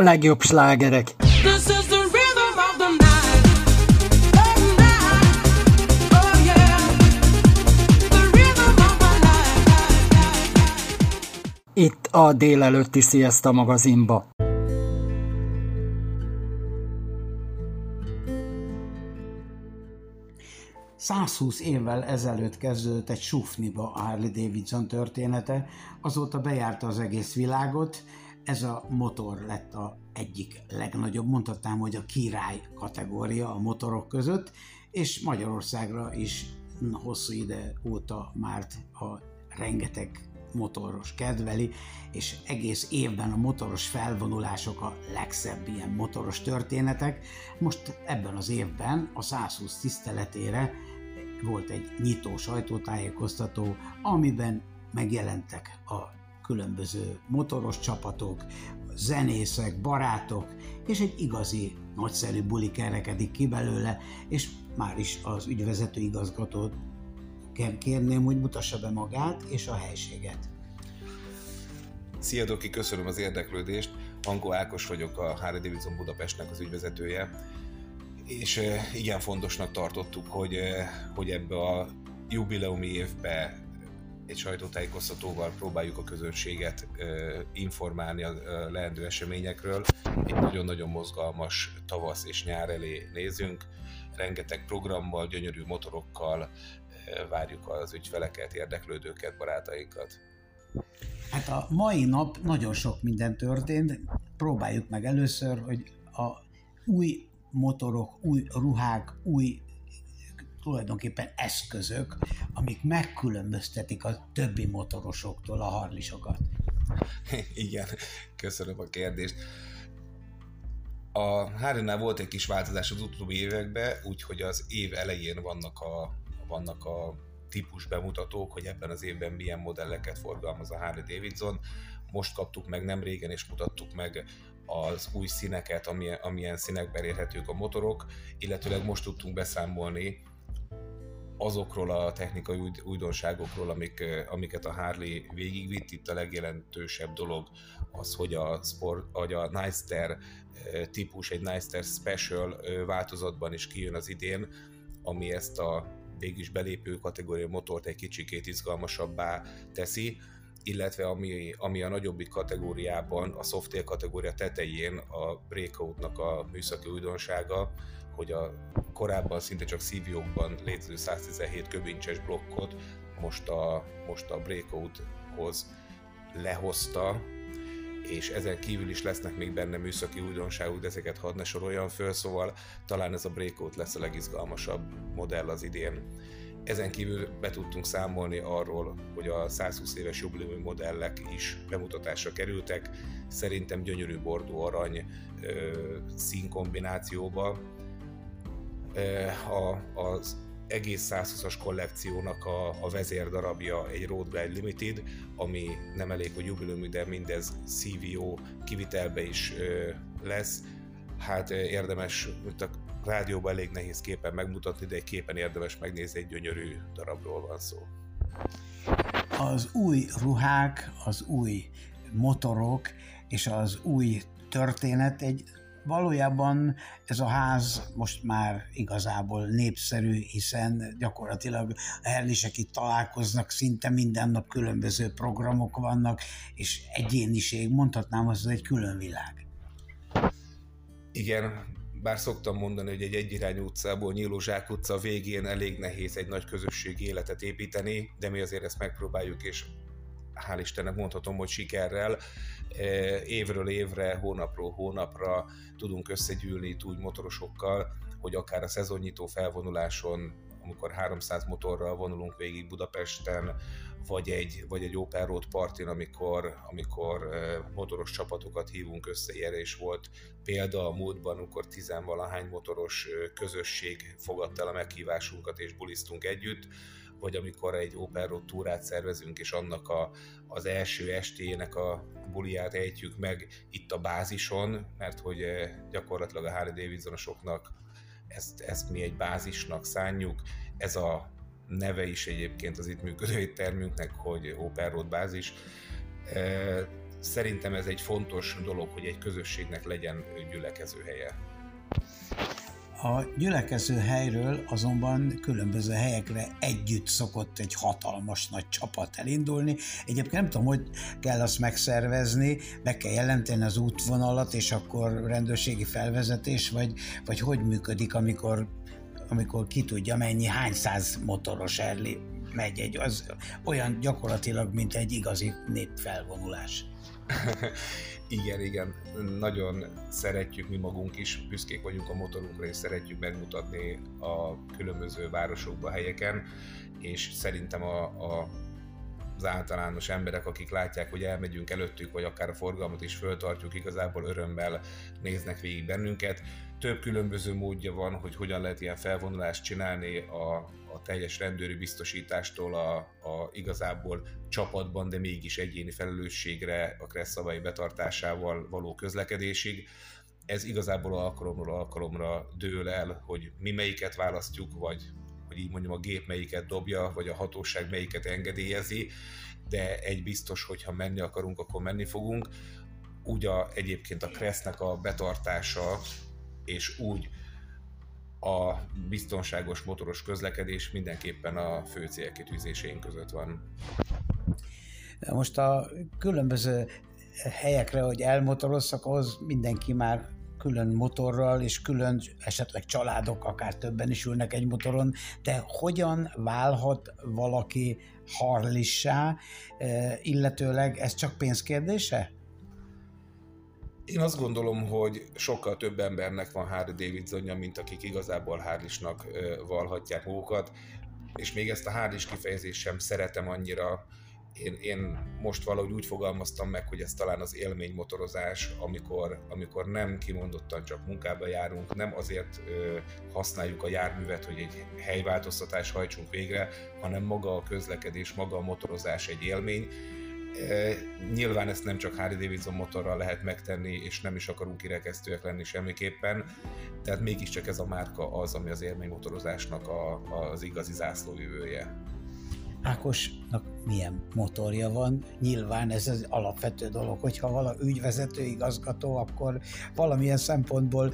a legjobb slágerek. Oh, Itt a délelőtti Siesta magazinba. Százhúsz évvel ezelőtt kezdődött egy sufniba a Harley Davidson története, azóta bejárta az egész világot, ez a motor lett a egyik legnagyobb, mondhatnám, hogy a király kategória a motorok között, és Magyarországra is hosszú ide óta már a rengeteg motoros kedveli, és egész évben a motoros felvonulások a legszebb ilyen motoros történetek. Most ebben az évben a 120 tiszteletére volt egy nyitó sajtótájékoztató, amiben megjelentek a különböző motoros csapatok, zenészek, barátok, és egy igazi, nagyszerű buli kerekedik ki belőle, és már is az ügyvezető igazgatót kérném, hogy mutassa be magát és a helységet. Szia Doki, köszönöm az érdeklődést. Ankó Ákos vagyok, a Harley Davidson Budapestnek az ügyvezetője, és eh, igen fontosnak tartottuk, hogy, eh, hogy ebbe a jubileumi évbe egy sajtótájékoztatóval próbáljuk a közönséget informálni a leendő eseményekről. Egy nagyon-nagyon mozgalmas tavasz és nyár elé nézünk, rengeteg programmal, gyönyörű motorokkal várjuk az ügyfeleket, érdeklődőket, barátainkat. Hát a mai nap nagyon sok minden történt. Próbáljuk meg először, hogy a új motorok, új ruhák, új tulajdonképpen eszközök, amik megkülönböztetik a többi motorosoktól a harlisokat. Igen, köszönöm a kérdést. A Hárinál volt egy kis változás az utóbbi években, úgyhogy az év elején vannak a, vannak a típus bemutatók, hogy ebben az évben milyen modelleket forgalmaz a Harley Davidson. Most kaptuk meg nem régen, és mutattuk meg az új színeket, amilyen, amilyen színekben érhetők a motorok, illetőleg most tudtunk beszámolni azokról a technikai újdonságokról, amik, amiket a Harley végigvitt. Itt a legjelentősebb dolog az, hogy a, sport, hogy a Nicer típus, egy Nicer Special változatban is kijön az idén, ami ezt a végig belépő kategória motort egy kicsikét izgalmasabbá teszi, illetve ami, ami a nagyobbik kategóriában, a software kategória tetején a Breakout-nak a műszaki újdonsága, hogy a korábban szinte csak szívjókban létező 117 köbincses blokkot most a, most a Breakout-hoz lehozta, és ezen kívül is lesznek még benne műszaki újdonságok, de ezeket hadd ne soroljam föl, szóval talán ez a Breakout lesz a legizgalmasabb modell az idén. Ezen kívül be tudtunk számolni arról, hogy a 120 éves jubileumi modellek is bemutatásra kerültek, szerintem gyönyörű bordó arany színkombinációba, a, az egész 120-as kollekciónak a, a vezérdarabja egy Road Limited, ami nem elég, hogy jubileumi, de mindez CVO kivitelbe is ö, lesz. Hát érdemes, mint a rádióban elég nehéz képen megmutatni, de egy képen érdemes megnézni, egy gyönyörű darabról van szó. Az új ruhák, az új motorok és az új történet egy valójában ez a ház most már igazából népszerű, hiszen gyakorlatilag a herlisek itt találkoznak, szinte minden nap különböző programok vannak, és egyéniség, mondhatnám, az egy külön világ. Igen, bár szoktam mondani, hogy egy egyirányú utcából nyíló zsák utca végén elég nehéz egy nagy közösségi életet építeni, de mi azért ezt megpróbáljuk, és hál' Istennek mondhatom, hogy sikerrel évről évre, hónapról hónapra tudunk összegyűlni úgy motorosokkal, hogy akár a szezonnyitó felvonuláson, amikor 300 motorral vonulunk végig Budapesten, vagy egy, vagy egy Open Road partin, amikor, amikor motoros csapatokat hívunk össze, is volt. Példa a múltban, amikor tizenvalahány motoros közösség fogadta el a meghívásunkat és bulisztunk együtt, vagy amikor egy Open Road túrát szervezünk, és annak a, az első estéjének a buliát ejtjük meg itt a bázison, mert hogy gyakorlatilag a Harley Davidsonosoknak ezt, ezt mi egy bázisnak szánjuk. Ez a neve is egyébként az itt működő termünknek, hogy Open Road bázis. Szerintem ez egy fontos dolog, hogy egy közösségnek legyen gyülekező helye. A gyülekező helyről azonban különböző helyekre együtt szokott egy hatalmas nagy csapat elindulni. Egyébként nem tudom, hogy kell azt megszervezni, be kell jelenteni az útvonalat, és akkor rendőrségi felvezetés, vagy, vagy hogy működik, amikor, amikor ki tudja mennyi, hány száz motoros erli megy egy, az olyan gyakorlatilag, mint egy igazi népfelvonulás. igen, igen, nagyon szeretjük mi magunk is, büszkék vagyunk a motorunkra, és szeretjük megmutatni a különböző városokba, helyeken, és szerintem a, a az általános emberek, akik látják, hogy elmegyünk előttük, vagy akár a forgalmat is föltartjuk, igazából örömmel néznek végig bennünket. Több különböző módja van, hogy hogyan lehet ilyen felvonulást csinálni a, a teljes rendőri biztosítástól a, a igazából csapatban, de mégis egyéni felelősségre a kressz szabályi betartásával való közlekedésig. Ez igazából alkalomról alkalomra dől el, hogy mi melyiket választjuk, vagy hogy így mondjam, a gép melyiket dobja, vagy a hatóság melyiket engedélyezi, de egy biztos, hogy ha menni akarunk, akkor menni fogunk. Úgy a, egyébként a Kresznek a betartása, és úgy a biztonságos motoros közlekedés mindenképpen a fő célkitűzéseink között van. Most a különböző helyekre, hogy elmotorozzak, ahhoz mindenki már külön motorral, és külön esetleg családok, akár többen is ülnek egy motoron, de hogyan válhat valaki harlissá, illetőleg ez csak pénzkérdése? Én azt gondolom, hogy sokkal több embernek van Harley Davidsonja, mint akik igazából Harlisnak e, valhatják magukat, és még ezt a Harlis kifejezést sem szeretem annyira, én, én most valahogy úgy fogalmaztam meg, hogy ez talán az élménymotorozás, amikor, amikor nem kimondottan csak munkába járunk, nem azért ö, használjuk a járművet, hogy egy helyváltoztatás hajtsunk végre, hanem maga a közlekedés, maga a motorozás egy élmény. Nyilván ezt nem csak Harley Davidson motorral lehet megtenni, és nem is akarunk kirekesztőek lenni semmiképpen, tehát mégiscsak ez a márka az, ami az élménymotorozásnak a, az igazi zászlójövője. Ákosnak milyen motorja van. Nyilván ez az alapvető dolog, hogyha vala ügyvezető igazgató, akkor valamilyen szempontból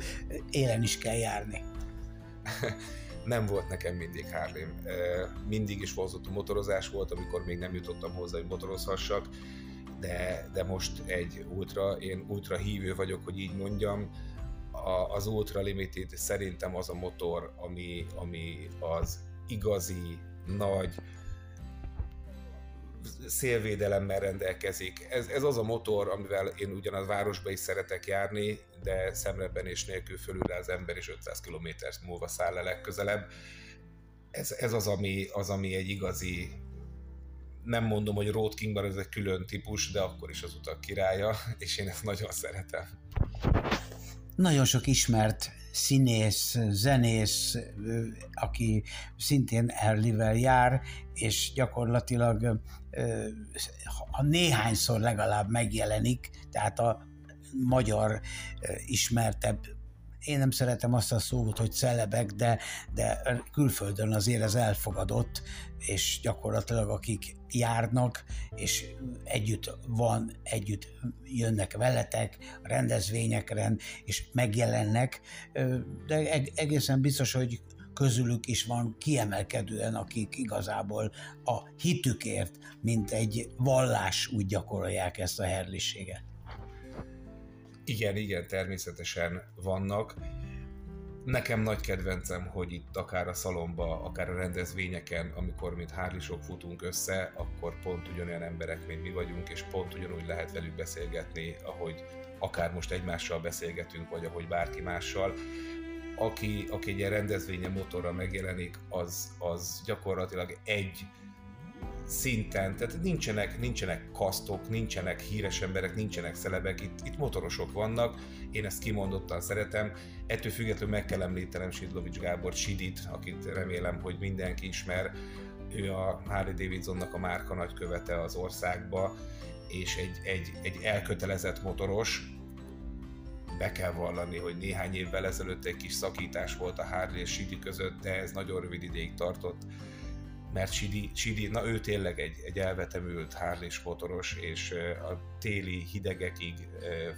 élen is kell járni. nem volt nekem mindig harley Mindig is a motorozás volt, amikor még nem jutottam hozzá, hogy motorozhassak, de, de most egy ultra, én ultra hívő vagyok, hogy így mondjam, a, az Ultra Limited szerintem az a motor, ami, ami az igazi, nagy, szélvédelemmel rendelkezik. Ez, ez az a motor, amivel én ugyanaz városba is szeretek járni, de és nélkül fölül az ember is 500 km múlva száll le legközelebb. Ez, ez az, ami, az, ami egy igazi nem mondom, hogy Road Kingban ez egy külön típus, de akkor is az utak királya, és én ezt nagyon szeretem. Nagyon sok ismert színész, zenész, aki szintén Erlivel jár, és gyakorlatilag ha néhányszor legalább megjelenik, tehát a magyar ismertebb én nem szeretem azt a szót, hogy celebek, de, de külföldön azért ez elfogadott, és gyakorlatilag akik járnak, és együtt van, együtt jönnek veletek a rendezvényekre, és megjelennek, de egészen biztos, hogy közülük is van kiemelkedően, akik igazából a hitükért, mint egy vallás úgy gyakorolják ezt a herliséget. Igen, igen, természetesen vannak. Nekem nagy kedvencem, hogy itt akár a szalomba, akár a rendezvényeken, amikor mint hárlisok futunk össze, akkor pont ugyanolyan emberek, mint mi vagyunk, és pont ugyanúgy lehet velük beszélgetni, ahogy akár most egymással beszélgetünk, vagy ahogy bárki mással. Aki, aki egy ilyen rendezvénye motorra megjelenik, az, az gyakorlatilag egy szinten, tehát nincsenek, nincsenek kasztok, nincsenek híres emberek, nincsenek szelebek, itt, itt motorosok vannak, én ezt kimondottan szeretem, ettől függetlenül meg kell említenem Sidlovics Gábor Sidit, akit remélem, hogy mindenki ismer, ő a Harley Davidsonnak a márka nagykövete az országba, és egy, egy, egy elkötelezett motoros, be kell vallani, hogy néhány évvel ezelőtt egy kis szakítás volt a Harley és Sidi között, de ez nagyon rövid ideig tartott mert Sidi, Sidi na ő tényleg egy, egy elvetemült harley motoros, és a téli hidegekig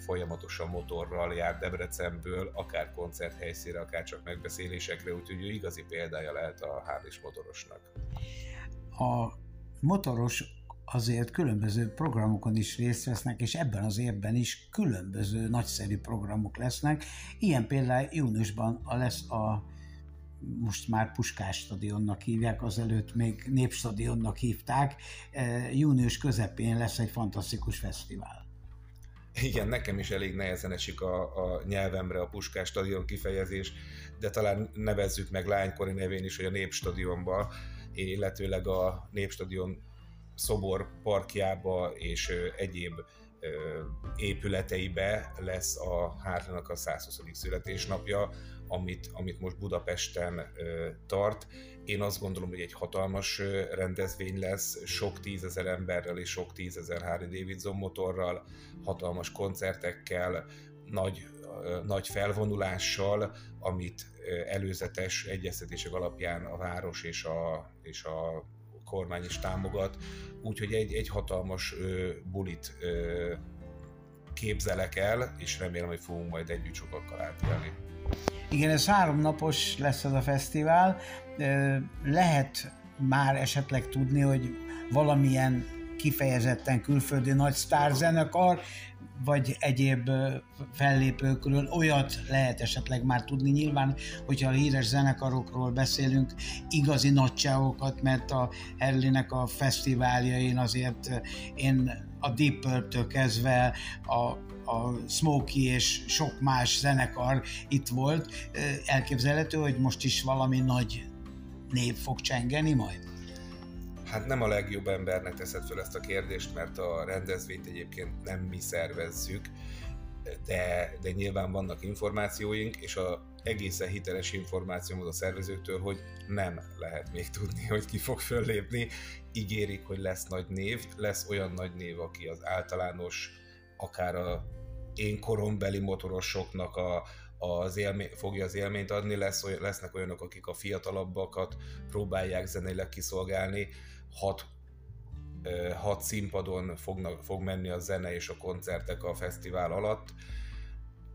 folyamatosan motorral jár Debrecenből, akár koncerthelyszínre, akár csak megbeszélésekre, úgyhogy ő igazi példája lehet a harley motorosnak. A motoros azért különböző programokon is részt vesznek, és ebben az évben is különböző nagyszerű programok lesznek. Ilyen például júniusban lesz a most már Puskás stadionnak hívják, azelőtt még Népstadionnak hívták. E, június közepén lesz egy fantasztikus fesztivál. Igen, nekem is elég nehezen esik a, a nyelvemre a Puskás stadion kifejezés, de talán nevezzük meg lánykori nevén is, hogy a Népstadionba, illetőleg a Népstadion szobor parkjába és egyéb épületeibe lesz a Hárlának a 120. születésnapja, amit, amit most Budapesten tart. Én azt gondolom, hogy egy hatalmas rendezvény lesz, sok tízezer emberrel és sok tízezer Harley Davidson motorral, hatalmas koncertekkel, nagy, nagy felvonulással, amit előzetes egyeztetések alapján a város és a, és a kormány is támogat, úgyhogy egy, egy hatalmas ö, bulit ö, képzelek el, és remélem, hogy fogunk majd együtt sokakkal átélni. Igen, ez három napos lesz ez a fesztivál. Lehet már esetleg tudni, hogy valamilyen kifejezetten külföldi nagy sztárzenekar, vagy egyéb fellépőkről olyat lehet esetleg már tudni. Nyilván, hogyha a híres zenekarokról beszélünk, igazi nagyságokat, mert a Herlinek a fesztiváljain azért én a Deep Purple-től kezdve a a Smokey és sok más zenekar itt volt. Elképzelhető, hogy most is valami nagy név fog csengeni majd? Hát nem a legjobb embernek teszed fel ezt a kérdést, mert a rendezvényt egyébként nem mi szervezzük, de, de nyilván vannak információink, és a egészen hiteles információm a szervezőktől, hogy nem lehet még tudni, hogy ki fog föllépni. Ígérik, hogy lesz nagy név, lesz olyan nagy név, aki az általános, akár a én korombeli motorosoknak a, az élmény, fogja az élményt adni, lesz, lesznek olyanok, akik a fiatalabbakat próbálják zeneileg kiszolgálni, hat, hat színpadon fognak, fog menni a zene és a koncertek a fesztivál alatt.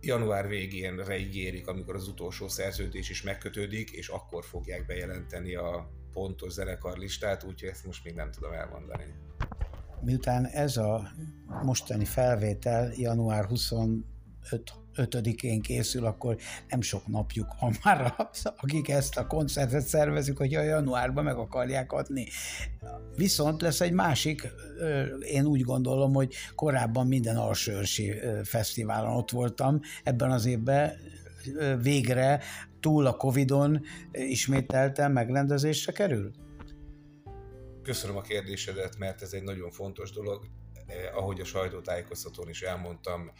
Január végén ígérik, amikor az utolsó szerződés is megkötődik, és akkor fogják bejelenteni a pontos zenekarlistát, úgyhogy ezt most még nem tudom elmondani. Miután ez a mostani felvétel január 25 5-én készül, akkor nem sok napjuk van már, akik ezt a koncertet szervezik, hogy a januárban meg akarják adni. Viszont lesz egy másik, én úgy gondolom, hogy korábban minden alsőrsi fesztiválon ott voltam, ebben az évben végre túl a Covid-on ismételten megrendezésre kerül? Köszönöm a kérdésedet, mert ez egy nagyon fontos dolog. Eh, ahogy a sajtótájékoztatón is elmondtam,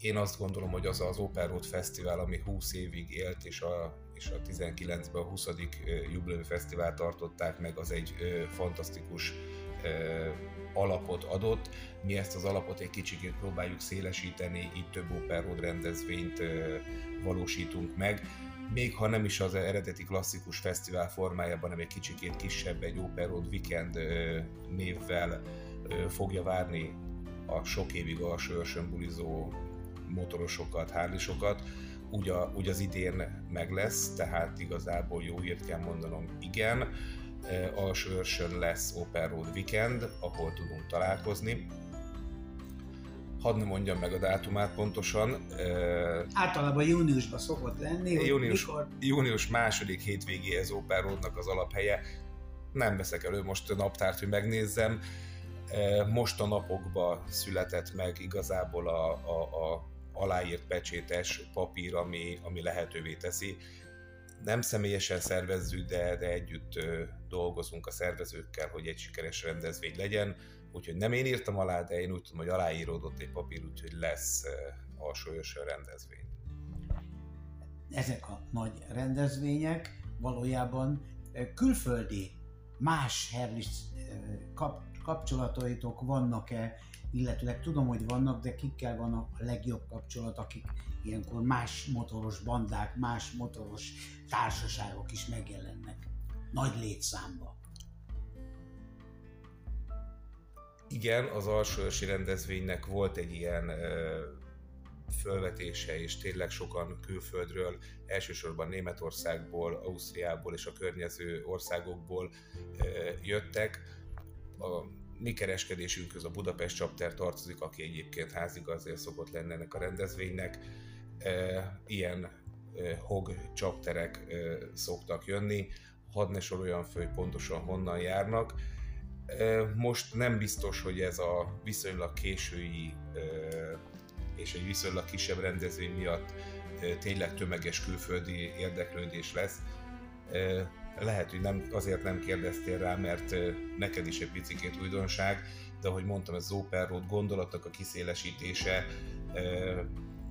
én azt gondolom, hogy az az Open Road Fesztivál, ami 20 évig élt, és a, és a 19-ben a 20. Eh, jubileumi fesztivál tartották meg, az egy fantasztikus alapot adott. Mi ezt az alapot egy kicsit próbáljuk szélesíteni, így több Open Road rendezvényt valósítunk meg még ha nem is az eredeti klasszikus fesztivál formájában, hanem egy kicsikét kisebb, egy Operod Weekend névvel fogja várni a sok évig alsó bulizó motorosokat, hárlisokat, úgy, a, úgy az idén meg lesz, tehát igazából jó hírt kell mondanom, igen, alsó őrsön lesz Open Road Weekend, ahol tudunk találkozni. hadd ne mondjam meg a dátumát pontosan. Általában júniusban szokott lenni. Június, mikor... június második hétvégéhez Óperódnak az alaphelye. Nem veszek elő most a naptárt, hogy megnézzem. Most a napokban született meg igazából a, a, a aláírt pecsétes papír, ami, ami lehetővé teszi. Nem személyesen szervezzük, de, de együtt dolgozunk a szervezőkkel, hogy egy sikeres rendezvény legyen Úgyhogy nem én írtam alá, de én úgy tudom, hogy aláíródott egy papír, úgyhogy lesz alsólyos rendezvény. Ezek a nagy rendezvények valójában külföldi más herlis kap, kapcsolataitok vannak-e, illetőleg tudom, hogy vannak, de kikkel van a legjobb kapcsolat, akik ilyenkor más motoros bandák, más motoros társaságok is megjelennek nagy létszámba. igen, az alsóösi rendezvénynek volt egy ilyen fölvetése, és tényleg sokan külföldről, elsősorban Németországból, Ausztriából és a környező országokból jöttek. A mi kereskedésünkhöz a Budapest Chapter tartozik, aki egyébként házigazdája szokott lenni ennek a rendezvénynek. Ilyen hog csapterek szoktak jönni, hadd ne soroljam föl, hogy pontosan honnan járnak most nem biztos, hogy ez a viszonylag késői és egy viszonylag kisebb rendezvény miatt tényleg tömeges külföldi érdeklődés lesz. Lehet, hogy nem, azért nem kérdeztél rá, mert neked is egy picikét újdonság, de ahogy mondtam, ez az Open Road gondolatnak a kiszélesítése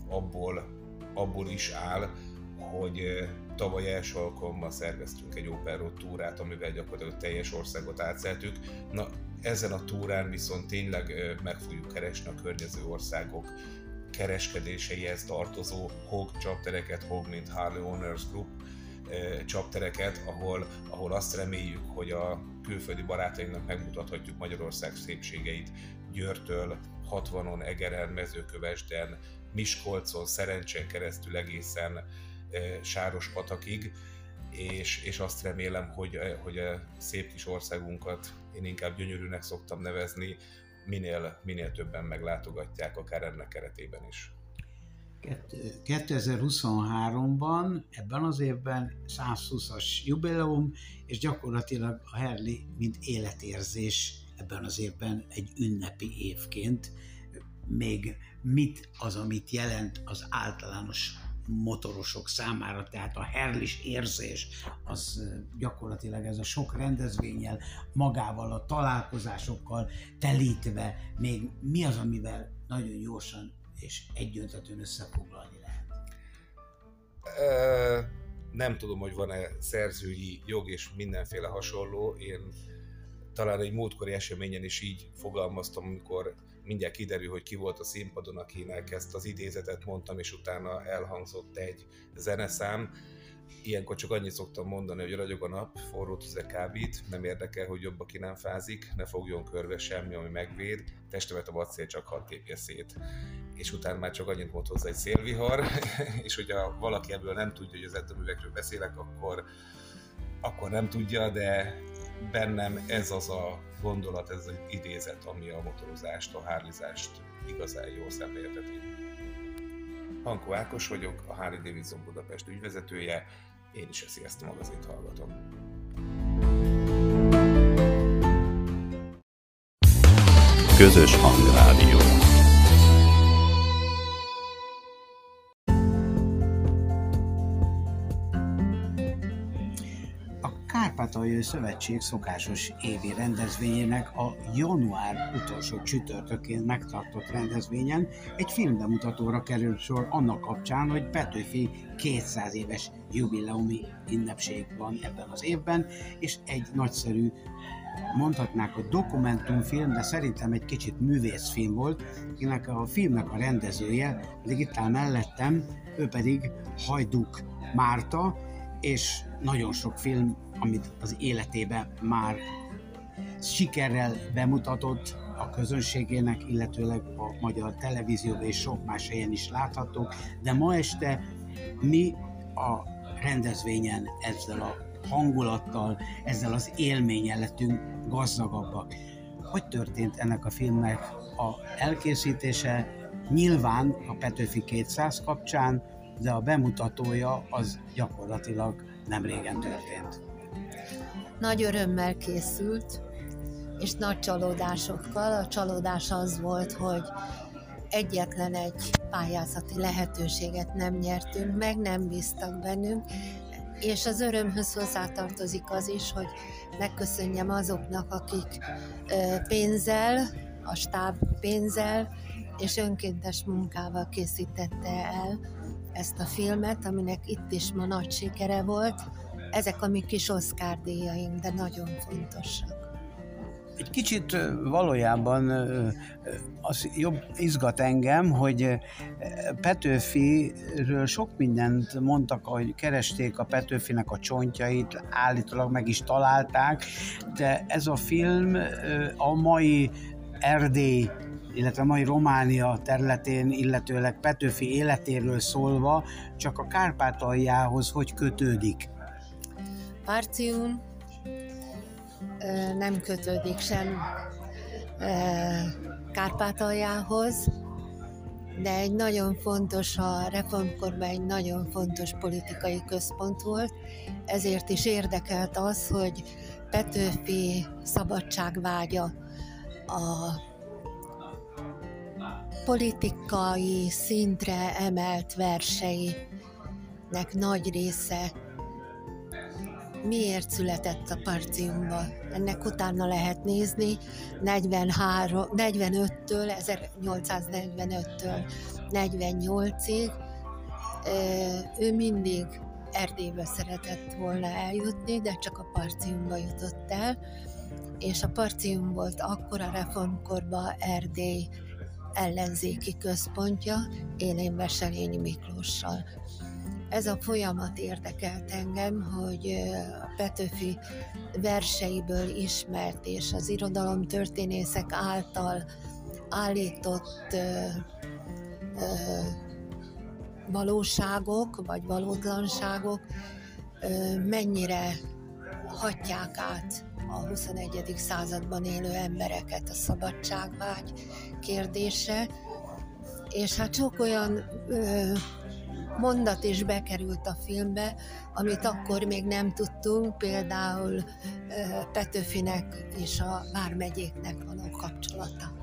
abból, abból is áll, hogy tavaly első alkalommal szerveztünk egy Open túrát, amivel gyakorlatilag teljes országot átszeltük. Na, ezen a túrán viszont tényleg meg fogjuk keresni a környező országok kereskedéseihez tartozó HOG csaptereket, HOG, mint Harley Owners Group csaptereket, ahol, ahol azt reméljük, hogy a külföldi barátainknak megmutathatjuk Magyarország szépségeit Győrtől, 60-on, Egeren, Mezőkövesden, Miskolcon, Szerencsén keresztül egészen Sáros patakig, és, és azt remélem, hogy, hogy a szép kis országunkat én inkább gyönyörűnek szoktam nevezni, minél, minél többen meglátogatják, akár ennek keretében is. 2023-ban, ebben az évben 120-as jubileum, és gyakorlatilag a Herli, mint életérzés ebben az évben egy ünnepi évként. Még mit az, amit jelent az általános motorosok számára, tehát a herlis érzés, az gyakorlatilag ez a sok rendezvényel, magával, a találkozásokkal telítve, még mi az, amivel nagyon gyorsan és egyöntetően összefoglalni lehet? nem tudom, hogy van-e szerzői jog és mindenféle hasonló. Én talán egy múltkori eseményen is így fogalmaztam, amikor mindjárt kiderül, hogy ki volt a színpadon, akinek ezt az idézetet mondtam, és utána elhangzott egy zeneszám. Ilyenkor csak annyit szoktam mondani, hogy ragyog a nap, forró tüze kábít, nem érdekel, hogy jobb, aki nem fázik, ne fogjon körbe semmi, ami megvéd, testemet a vacél csak hadd tépje szét. És utána már csak annyit mond hozzá egy szélvihar, és hogyha valaki ebből nem tudja, hogy az etteművekről beszélek, akkor, akkor nem tudja, de bennem ez az a gondolat, ez egy idézet, ami a motorozást, a hárlizást igazán jól szemlélteti. Hankó Ákos vagyok, a Harley Davidson Budapest ügyvezetője, én is a Sziasztó magazint hallgatom. Közös hangrádió. Kárpátaljai Szövetség szokásos évi rendezvényének a január utolsó csütörtökén megtartott rendezvényen egy filmbemutatóra került sor annak kapcsán, hogy Petőfi 200 éves jubileumi ünnepség van ebben az évben, és egy nagyszerű mondhatnák, hogy dokumentumfilm, de szerintem egy kicsit művészfilm volt, akinek a filmnek a rendezője, pedig itt áll mellettem, ő pedig Hajduk Márta, és nagyon sok film, amit az életében már sikerrel bemutatott a közönségének, illetőleg a magyar televízióban és sok más helyen is láthatók, de ma este mi a rendezvényen ezzel a hangulattal, ezzel az élményen lettünk gazdagabbak. Hogy történt ennek a filmnek a elkészítése, Nyilván a Petőfi 200 kapcsán, de a bemutatója az gyakorlatilag nem régen történt. Nagy örömmel készült, és nagy csalódásokkal. A csalódás az volt, hogy egyetlen egy pályázati lehetőséget nem nyertünk meg, nem bíztak bennünk, és az örömhöz hozzátartozik az is, hogy megköszönjem azoknak, akik pénzzel, a stáb pénzzel és önkéntes munkával készítette el ezt a filmet, aminek itt is ma nagy sikere volt. Ezek a mi kis Oscar díjaink, de nagyon fontosak. Egy kicsit valójában az jobb izgat engem, hogy Petőfiről sok mindent mondtak, hogy keresték a Petőfinek a csontjait, állítólag meg is találták, de ez a film a mai Erdély illetve a mai Románia területén, illetőleg Petőfi életéről szólva, csak a Kárpátaljához hogy kötődik? Partium nem kötődik sem Kárpátaljához, de egy nagyon fontos, a reformkorban egy nagyon fontos politikai központ volt, ezért is érdekelt az, hogy Petőfi szabadságvágya a politikai szintre emelt verseinek nagy része miért született a Parciumba. Ennek utána lehet nézni 43, 45-től, 1845-től 48-ig. Ő mindig Erdélybe szeretett volna eljutni, de csak a Parciumba jutott el, és a Parcium volt akkor a reformkorban Erdély ellenzéki központja Élén Veselényi Miklóssal. Ez a folyamat érdekelt engem, hogy a Petőfi verseiből ismert és az irodalom történészek által állított ö, ö, valóságok vagy valótlanságok ö, mennyire hatják át a 21. században élő embereket a szabadságvágy kérdése, és hát sok olyan ö, mondat is bekerült a filmbe, amit akkor még nem tudtunk, például Petőfinek és a vármegyéknek való kapcsolata.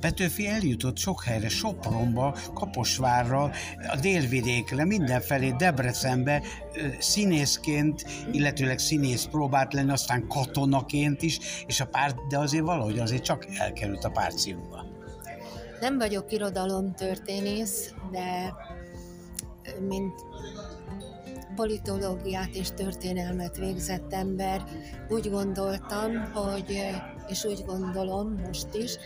Petőfi eljutott sok helyre, Sopronba, Kaposvárra, a délvidékre, mindenfelé, Debrecenbe színészként, illetőleg színész próbált lenni, aztán katonaként is, és a párt, de azért valahogy azért csak elkerült a párciumba. Nem vagyok irodalomtörténész, de mint politológiát és történelmet végzett ember, úgy gondoltam, hogy, és úgy gondolom most is,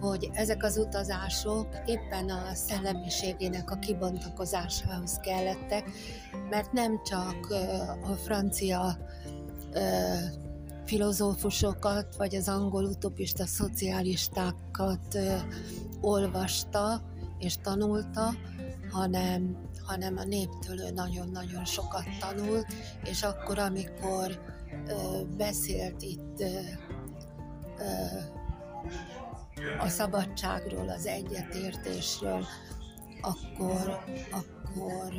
hogy ezek az utazások éppen a szellemiségének a kibontakozásához kellettek, mert nem csak a francia filozófusokat, vagy az angol utopista szocialistákat olvasta és tanulta, hanem, hanem a néptől ő nagyon-nagyon sokat tanult, és akkor, amikor ö, beszélt itt ö, ö, a szabadságról, az egyetértésről, akkor, akkor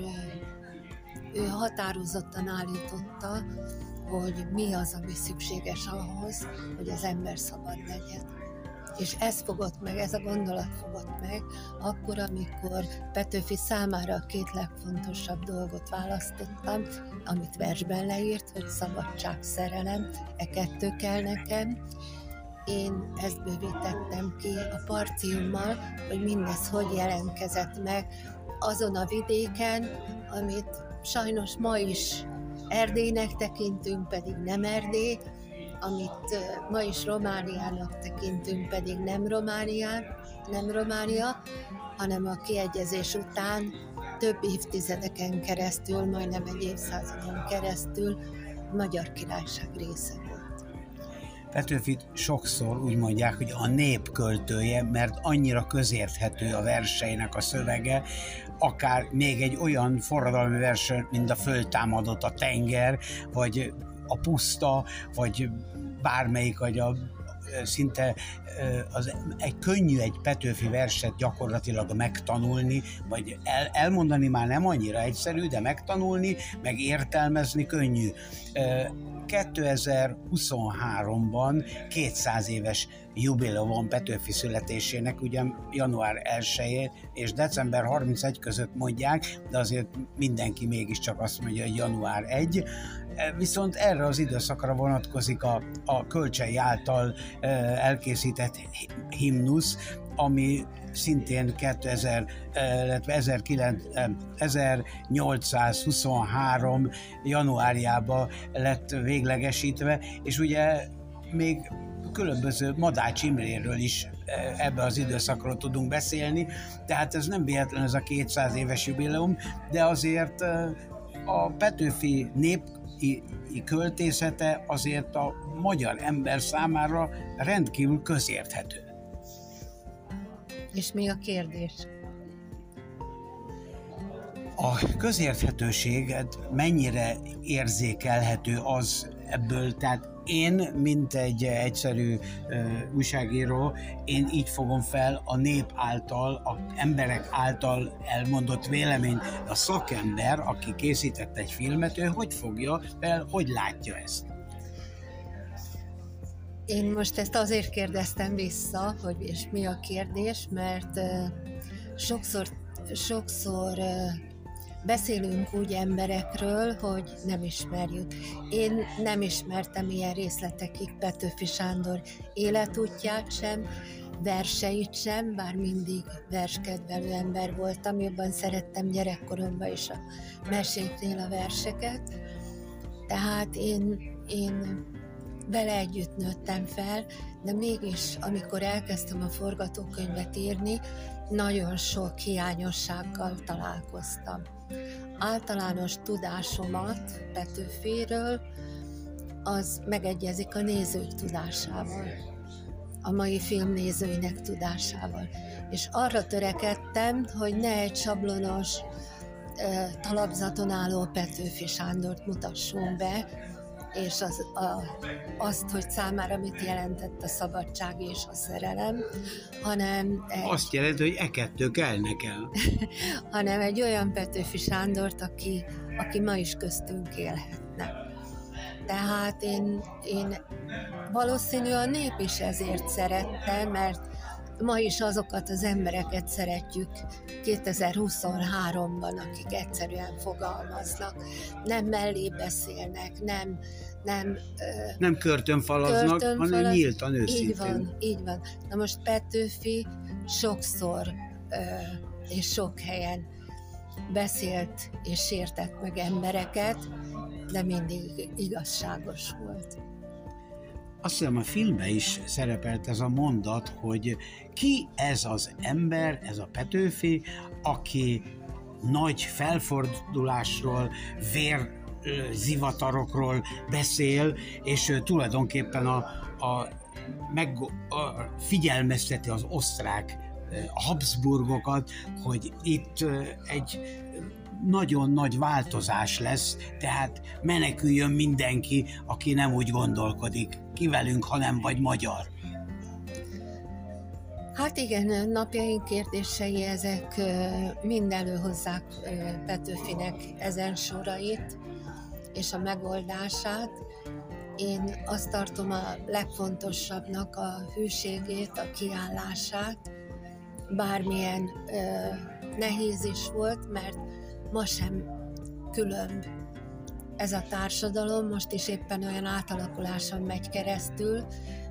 ő határozottan állította, hogy mi az, ami szükséges ahhoz, hogy az ember szabad legyen. És ez fogott meg, ez a gondolat fogott meg, akkor, amikor Petőfi számára a két legfontosabb dolgot választottam, amit versben leírt, hogy szabadság, szerelem, e kettő kell nekem, én ezt bővítettem ki a partiummal, hogy mindez hogy jelentkezett meg azon a vidéken, amit sajnos ma is Erdélynek tekintünk, pedig nem Erdély, amit ma is Romániának tekintünk, pedig nem Románián, nem Románia, hanem a kiegyezés után több évtizedeken keresztül, majdnem egy évszázadon keresztül Magyar Királyság része volt. Petőfit sokszor úgy mondják, hogy a nép költője, mert annyira közérthető a verseinek a szövege, akár még egy olyan forradalmi vers, mint a föltámadott a tenger, vagy a puszta, vagy bármelyik, vagy a szinte az, egy könnyű egy Petőfi verset gyakorlatilag megtanulni, vagy el, elmondani már nem annyira egyszerű, de megtanulni, meg értelmezni könnyű. 2023-ban 200 éves jubileum van Petőfi születésének, ugye január 1 és december 31 között mondják, de azért mindenki mégiscsak azt mondja, hogy január 1. Viszont erre az időszakra vonatkozik a, a Kölcsei által elkészített himnusz, ami szintén 2000, illetve 1823 januárjában lett véglegesítve, és ugye még különböző Madács Imréről is ebbe az időszakról tudunk beszélni, tehát ez nem véletlen ez a 200 éves jubileum, de azért a Petőfi nép költészete azért a magyar ember számára rendkívül közérthető. És mi a kérdés? A közérthetőséget mennyire érzékelhető az ebből, tehát én, mint egy egyszerű uh, újságíró, én így fogom fel a nép által, a emberek által elmondott vélemény. A szakember, aki készített egy filmet, ő hogy fogja fel, hogy látja ezt? Én most ezt azért kérdeztem vissza, hogy és mi a kérdés, mert uh, sokszor, sokszor uh, beszélünk úgy emberekről, hogy nem ismerjük. Én nem ismertem ilyen részletekig Petőfi Sándor életútját sem, verseit sem, bár mindig verskedvelő ember voltam, jobban szerettem gyerekkoromban is a meséknél a verseket. Tehát én, én vele együtt nőttem fel, de mégis, amikor elkezdtem a forgatókönyvet írni, nagyon sok hiányossággal találkoztam. Általános tudásomat Petőféről, az megegyezik a nézők tudásával, a mai film nézőinek tudásával. És arra törekedtem, hogy ne egy sablonos talapzaton álló Petőfi Sándort mutassunk be, és az, a, azt, hogy számára mit jelentett a szabadság és a szerelem, hanem... Egy, azt jelenti, hogy e kettő kell nekem. hanem egy olyan Petőfi Sándort, aki, aki ma is köztünk élhetne. Tehát én, én valószínű a nép is ezért szerette, mert ma is azokat az embereket szeretjük 2023-ban, akik egyszerűen fogalmaznak, nem mellé beszélnek, nem nem, nem körtönfalaznak, körtönfalaz, hanem nyíltan őszintén. Így van, így van. Na most Petőfi sokszor és sok helyen beszélt és sértett meg embereket, de mindig igazságos volt azt hiszem a filmben is szerepelt ez a mondat, hogy ki ez az ember, ez a Petőfi, aki nagy felfordulásról, vér zivatarokról beszél, és tulajdonképpen a, a, meg, a figyelmezteti az osztrák Habsburgokat, hogy itt egy nagyon nagy változás lesz, tehát meneküljön mindenki, aki nem úgy gondolkodik, ki velünk, hanem vagy magyar. Hát igen, napjaink kérdései ezek mind előhozzák Petőfinek ezen sorait és a megoldását. Én azt tartom a legfontosabbnak a hűségét, a kiállását, bármilyen nehéz is volt, mert ma sem különb ez a társadalom, most is éppen olyan átalakuláson megy keresztül,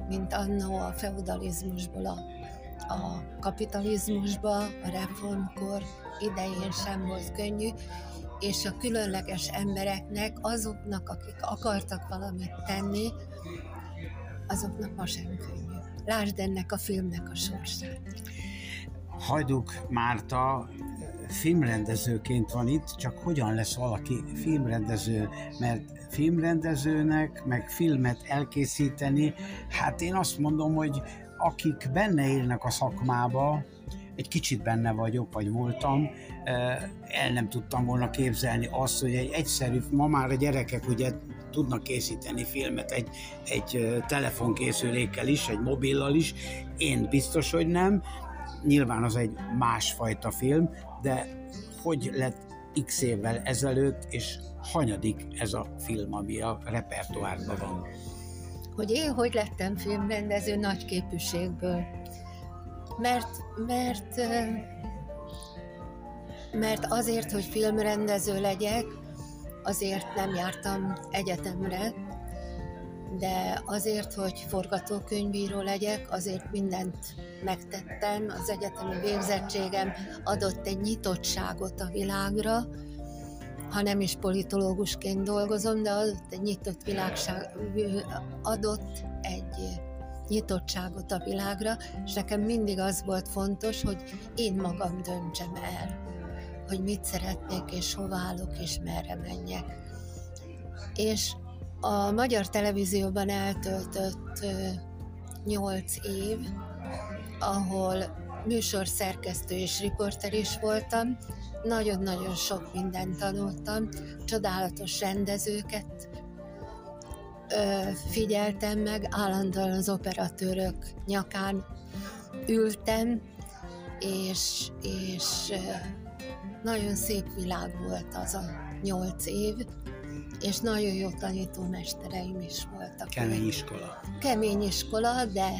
mint annó a feudalizmusból a, a kapitalizmusba, a reformkor idején sem volt könnyű, és a különleges embereknek, azoknak, akik akartak valamit tenni, azoknak ma sem könnyű. Lásd ennek a filmnek a sorsát. Hajduk Márta filmrendezőként van itt, csak hogyan lesz valaki filmrendező, mert filmrendezőnek, meg filmet elkészíteni, hát én azt mondom, hogy akik benne élnek a szakmába, egy kicsit benne vagyok, vagy voltam, el nem tudtam volna képzelni azt, hogy egy egyszerű, ma már a gyerekek ugye tudnak készíteni filmet egy, egy telefonkészülékkel is, egy mobillal is, én biztos, hogy nem, nyilván az egy másfajta film, de hogy lett x évvel ezelőtt, és hanyadik ez a film, ami a repertoárban van. Hogy én hogy lettem filmrendező nagy képűségből. Mert, mert, mert azért, hogy filmrendező legyek, azért nem jártam egyetemre, de azért, hogy forgatókönyvíró legyek, azért mindent megtettem. Az egyetemi végzettségem adott egy nyitottságot a világra, ha nem is politológusként dolgozom, de adott egy nyitott világság, adott egy nyitottságot a világra, és nekem mindig az volt fontos, hogy én magam döntsem el, hogy mit szeretnék, és hova állok, és merre menjek. És a magyar televízióban eltöltött nyolc év, ahol műsorszerkesztő és riporter is voltam, nagyon-nagyon sok mindent tanultam, csodálatos rendezőket ö, figyeltem meg, állandóan az operatőrök nyakán ültem, és, és nagyon szép világ volt az a nyolc év, és nagyon jó tanítómestereim is voltak. Kemény iskola. Kemény iskola, de,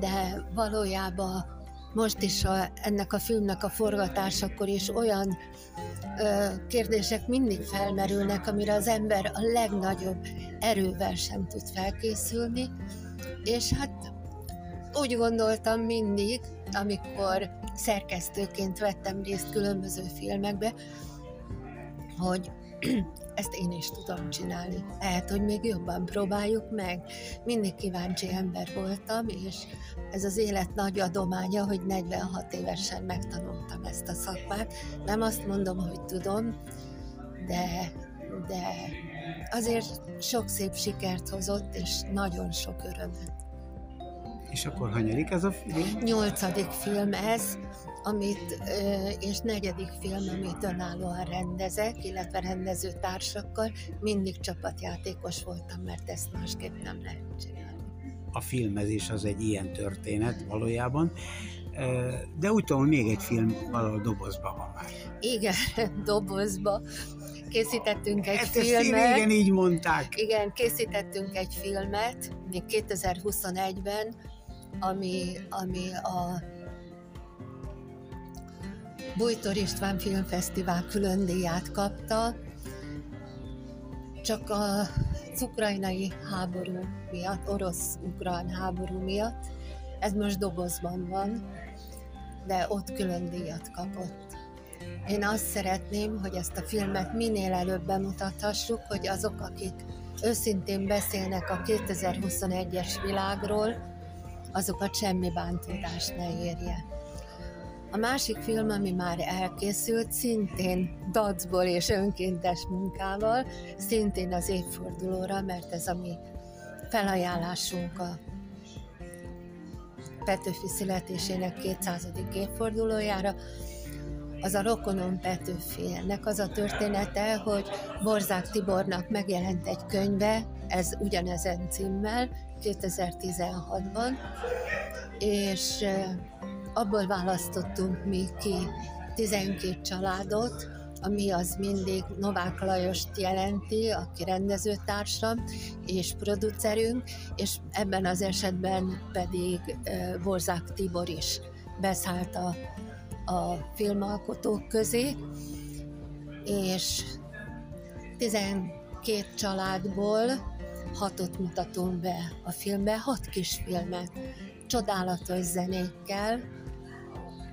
de valójában most is a, ennek a filmnek a forgatásakor is olyan ö, kérdések mindig felmerülnek, amire az ember a legnagyobb erővel sem tud felkészülni, és hát úgy gondoltam mindig, amikor szerkesztőként vettem részt különböző filmekbe, hogy ezt én is tudom csinálni. Lehet, hogy még jobban próbáljuk meg. Mindig kíváncsi ember voltam, és ez az élet nagy adománya, hogy 46 évesen megtanultam ezt a szakmát. Nem azt mondom, hogy tudom, de, de azért sok szép sikert hozott, és nagyon sok örömet. És akkor hanyadik ez a film? Nyolcadik film ez, amit, és negyedik film, amit önállóan rendezek, illetve rendező társakkal. Mindig csapatjátékos voltam, mert ezt másképp nem lehet csinálni. A filmezés az egy ilyen történet valójában, de úgy tudom, még egy film valahol dobozban van már. Igen, dobozba. Készítettünk egy Ezt filmet. igen, így mondták. Igen, készítettünk egy filmet, még 2021-ben, ami, ami a Bújtor István Filmfesztivál külön díját kapta, csak a ukrajnai háború miatt, orosz-ukrán háború miatt, ez most dobozban van, de ott külön díjat kapott. Én azt szeretném, hogy ezt a filmet minél előbb bemutathassuk, hogy azok, akik őszintén beszélnek a 2021-es világról, azokat semmi bántódást ne érje. A másik film, ami már elkészült, szintén dacból és önkéntes munkával, szintén az évfordulóra, mert ez a mi felajánlásunk a Petőfi születésének 200. évfordulójára, az a rokonom Petőfi. Ennek az a története, hogy Borzák Tibornak megjelent egy könyve, ez ugyanezen címmel, 2016-ban, és abból választottunk mi ki 12 családot, ami az mindig Novák Lajost jelenti, aki rendezőtársam és producerünk, és ebben az esetben pedig Borzák Tibor is beszállt a, a filmalkotók közé, és 12 családból hatot mutatunk be a filmbe, hat kisfilmet, csodálatos zenékkel,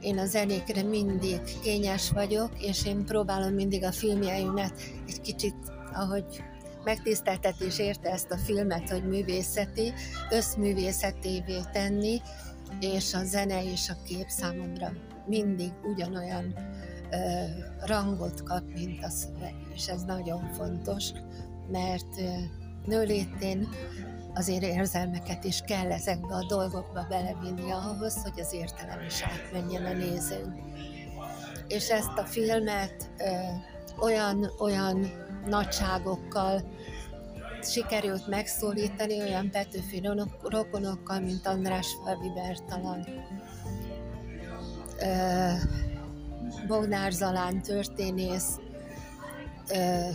én a zenékre mindig kényes vagyok, és én próbálom mindig a filmjeimet egy kicsit, ahogy megtiszteltetés érte ezt a filmet, hogy művészeti, összművészetévé tenni, és a zene és a kép számomra mindig ugyanolyan ö, rangot kap, mint a szöveg, és ez nagyon fontos, mert ö, nőlétén azért érzelmeket is kell ezekbe a dolgokba belevinni ahhoz, hogy az értelem is átmenjen a nézőn. És ezt a filmet ö, olyan, olyan nagyságokkal sikerült megszólítani, olyan Petőfi rokonokkal, mint András Falvi Bertalan, ö, Bognár Zalán történész, ö,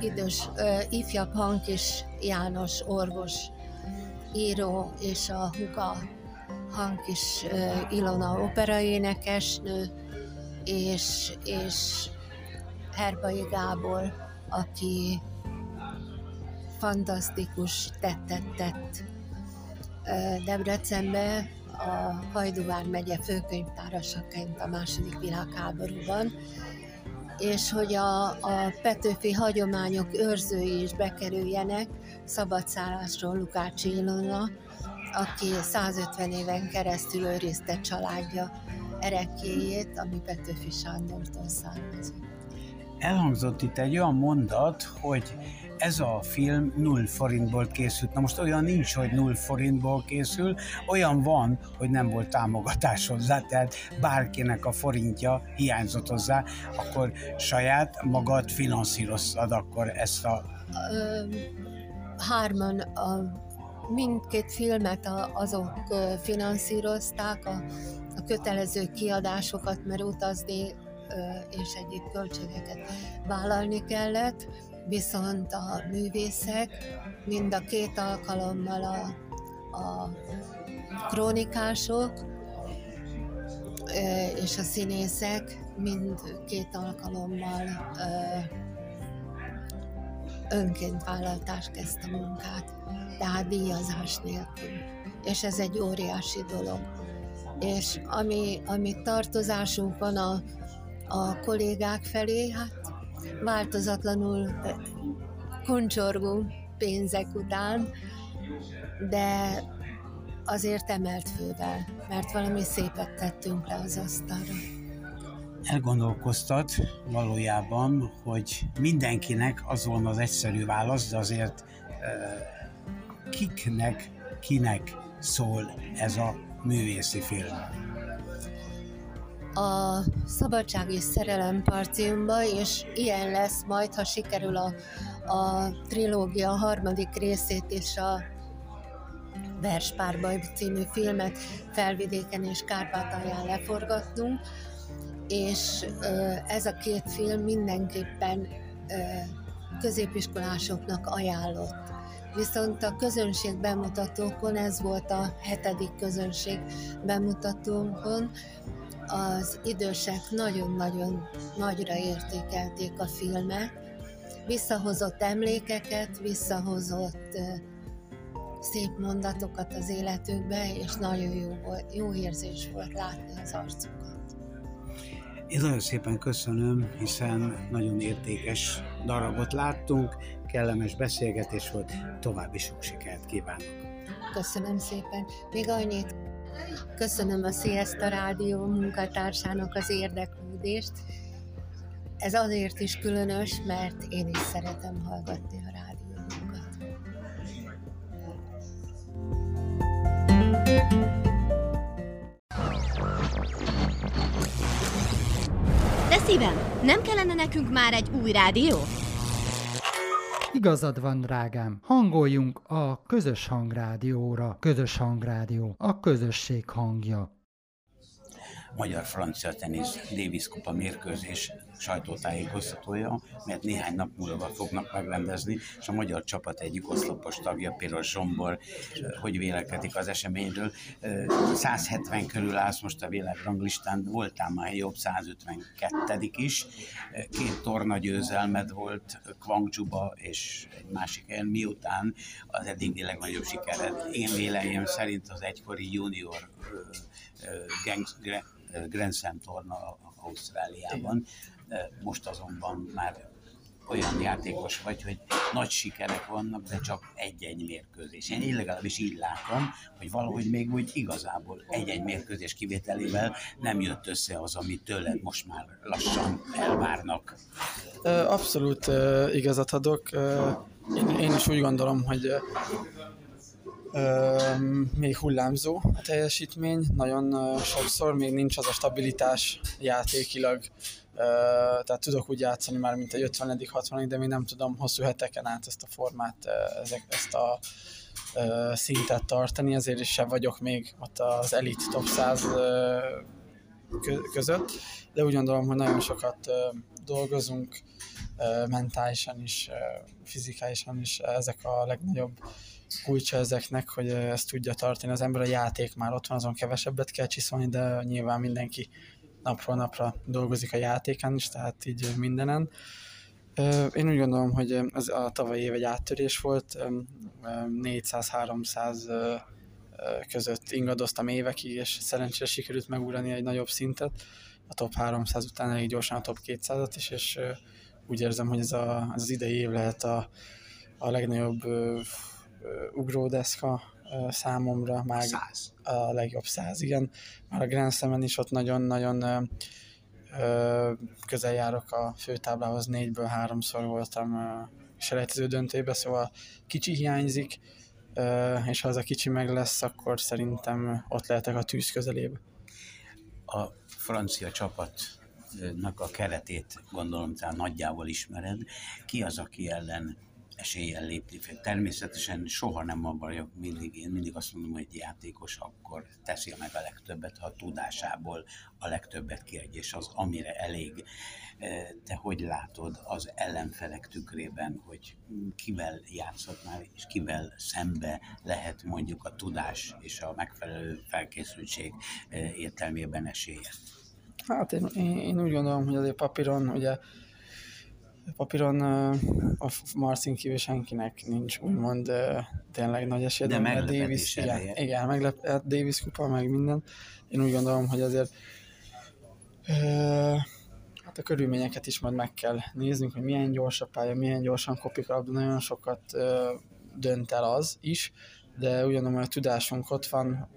idős, ö, ifjabb Hankis János orvos, író és a Huga Hankis Ilona operaénekesnő, és, és Herbai Gábor, aki fantasztikus tettet tett Debrecenbe, a Hajduvár megye főkönyvtárasaként a második világháborúban, és hogy a, a Petőfi hagyományok őrzői is bekerüljenek, szabadszállásról Lukács Ilona, aki 150 éven keresztül őrizte családja erekéjét, ami Petőfi Sándortól származik. Elhangzott itt egy olyan mondat, hogy ez a film null forintból készült. Na most olyan nincs, hogy null forintból készül, olyan van, hogy nem volt támogatás hozzá, tehát bárkinek a forintja hiányzott hozzá, akkor saját magad finanszíroztad akkor ezt a... Hárman a mindkét filmet a, azok finanszírozták, a, a kötelező kiadásokat, mert utazni és egyéb költségeket vállalni kellett viszont a művészek mind a két alkalommal a, a krónikások és a színészek mind két alkalommal önként vállaltás kezdte a munkát, tehát díjazás nélkül. És ez egy óriási dolog. És ami, ami tartozásunk van a, a kollégák felé, hát változatlanul kuncsorgunk pénzek után, de azért emelt fővel, mert valami szépet tettünk le az asztalra. Elgondolkoztat valójában, hogy mindenkinek az volna az egyszerű válasz, de azért kiknek, kinek szól ez a művészi film a Szabadság és Szerelem Parciumba, és ilyen lesz majd, ha sikerül a, a trilógia harmadik részét és a Verspárba című filmet Felvidéken és Kárpátalján leforgatnunk, és ez a két film mindenképpen középiskolásoknak ajánlott. Viszont a közönség bemutatókon, ez volt a hetedik közönség bemutatónkon, az idősek nagyon-nagyon nagyra értékelték a filmet, visszahozott emlékeket, visszahozott szép mondatokat az életükbe, és nagyon jó, volt, jó érzés volt látni az arcukat. Én nagyon szépen köszönöm, hiszen nagyon értékes darabot láttunk, kellemes beszélgetés volt, további sok sikert kívánok. Köszönöm szépen. Még annyit Köszönöm a Sziaszta Rádió munkatársának az érdeklődést. Ez azért is különös, mert én is szeretem hallgatni a rádiónkat. De szívem, nem kellene nekünk már egy új rádió? Igazad van, drágám, hangoljunk a közös hangrádióra. Közös hangrádió, a közösség hangja magyar-francia tenisz Davis Kupa mérkőzés sajtótájékoztatója, mert néhány nap múlva fognak megrendezni, és a magyar csapat egyik oszlopos tagja, Piros Zsombor, hogy vélekedik az eseményről. 170 körül állsz most a világranglistán, voltál már jobb 152 is. Két torna győzelmed volt Kwangjuba és egy másik helyen, miután az eddigi legnagyobb sikered. Én véleményem szerint az egykori junior gangs, Grand Slam torna Ausztráliában. Most azonban már olyan játékos vagy, hogy nagy sikerek vannak, de csak egy-egy mérkőzés. Én, én legalábbis így látom, hogy valahogy még úgy igazából egy-egy mérkőzés kivételével nem jött össze az, amit tőled most már lassan elvárnak. Abszolút igazat adok én, én is úgy gondolom, hogy még hullámzó a teljesítmény, nagyon sokszor még nincs az a stabilitás játékilag, tehát tudok úgy játszani már, mint egy 50 60 de még nem tudom hosszú heteken át ezt a formát, ezek, ezt a szintet tartani, ezért is sem vagyok még ott az elit top 100 ö, között, de úgy gondolom, hogy nagyon sokat dolgozunk, mentálisan is, fizikálisan is. Ezek a legnagyobb kulcsa ezeknek, hogy ezt tudja tartani az ember. A játék már ott van, azon kevesebbet kell csiszolni, de nyilván mindenki napról napra dolgozik a játékán is, tehát így mindenen. Én úgy gondolom, hogy ez a tavalyi év egy áttörés volt, 400-300 között ingadoztam évekig, és szerencsére sikerült megugrani egy nagyobb szintet, a top 300 után elég gyorsan a top 200-at is, és úgy érzem, hogy ez, a, az idei év lehet a, a legnagyobb ugródeszka számomra, már Száz. a legjobb száz, igen. Már a Grand Slam-en is ott nagyon-nagyon közel járok a főtáblához, négyből háromszor voltam selejtező döntőbe, szóval kicsi hiányzik, és ha az a kicsi meg lesz, akkor szerintem ott lehetek a tűz közelébe. A francia csapat nak a keretét gondolom, tehát nagyjából ismered. Ki az, aki ellen eséllyel lépni fel. Természetesen soha nem abban vagyok, mindig, én mindig azt mondom, hogy egy játékos akkor teszi meg a legtöbbet, ha a tudásából a legtöbbet kiadja, és az amire elég. Te hogy látod az ellenfelek tükrében, hogy kivel játszhatnál, és kivel szembe lehet mondjuk a tudás és a megfelelő felkészültség értelmében esélye? Hát én, én úgy gondolom, hogy azért papíron, ugye papíron a Marcin kívül senkinek nincs úgymond tényleg nagy esély. De a Davis, igen, igen, meglepett Davis kupa, meg minden. Én úgy gondolom, hogy azért hát a körülményeket is majd meg kell néznünk, hogy milyen gyors a pálya, milyen gyorsan kopik a nagyon sokat dönt el az is, de ugyanúgy a tudásunk ott van,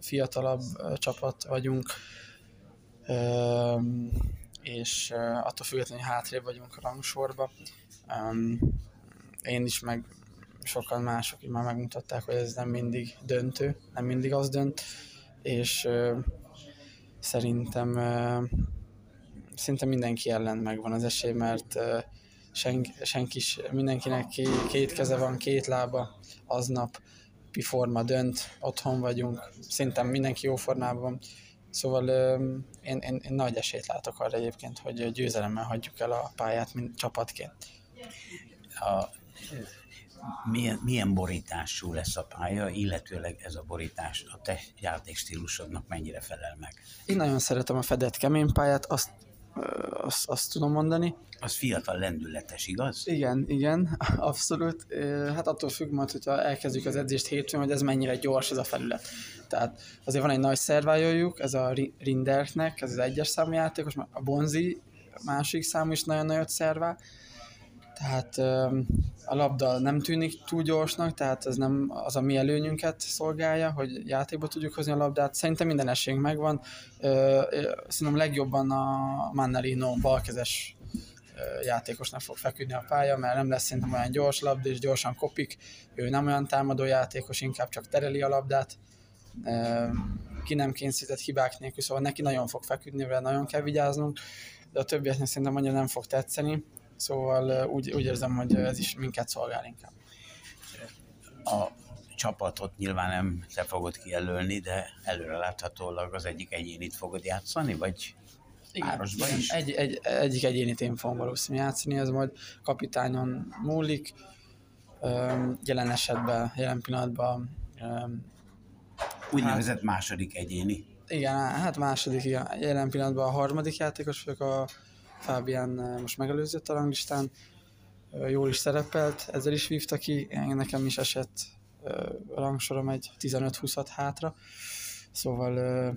fiatalabb csapat vagyunk, és attól függetlenül, hogy hátrébb vagyunk a rangsorba. Én is, meg sokan mások is már megmutatták, hogy ez nem mindig döntő, nem mindig az dönt, és szerintem szerintem mindenki ellen megvan az esély, mert sen, senki, mindenkinek két keze van, két lába, aznap forma dönt, otthon vagyunk, szerintem mindenki jó formában Szóval én, én, én nagy esélyt látok arra egyébként, hogy győzelemmel hagyjuk el a pályát, mint csapatként. A, milyen, milyen borítású lesz a pálya, illetőleg ez a borítás a te játékstílusodnak mennyire felel meg? Én nagyon szeretem a fedett kemény pályát, azt azt, azt tudom mondani. Az fiatal lendületes, igaz? Igen, igen, abszolút. Hát attól függ majd, hogyha elkezdjük az edzést hétfőn, hogy ez mennyire gyors ez a felület. Tehát azért van egy nagy szervájójuk, ez a Rinderknek, ez az egyes számú játékos, a Bonzi másik számú is nagyon nagyot szervál, tehát a labda nem tűnik túl gyorsnak, tehát ez nem az a mi előnyünket szolgálja, hogy játékba tudjuk hozni a labdát. Szerintem minden esélyünk megvan. Szerintem legjobban a Mannerino balkezes játékosnak fog feküdni a pálya, mert nem lesz szerintem olyan gyors labda, és gyorsan kopik. Ő nem olyan támadó játékos, inkább csak tereli a labdát. Ki nem kényszerített hibák nélkül, szóval neki nagyon fog feküdni, vele nagyon kell vigyáznunk, de a többieknek szerintem annyira nem fog tetszeni Szóval úgy, úgy érzem, hogy ez is minket szolgál inkább. A csapatot nyilván nem te fogod kijelölni, de előre láthatólag az egyik egyénit fogod játszani, vagy párosban is? Egy, egy, egyik egyénit én fogom valószínűleg játszani, ez majd kapitányon múlik. Jelen esetben, jelen pillanatban Úgynevezett hát, második egyéni. Igen, hát második, igen. Jelen pillanatban a harmadik játékos vagyok a Fábián most megelőzött a ranglistán, jól is szerepelt, ezzel is vívta ki, nekem is esett rangsorom egy 15-20 hátra, szóval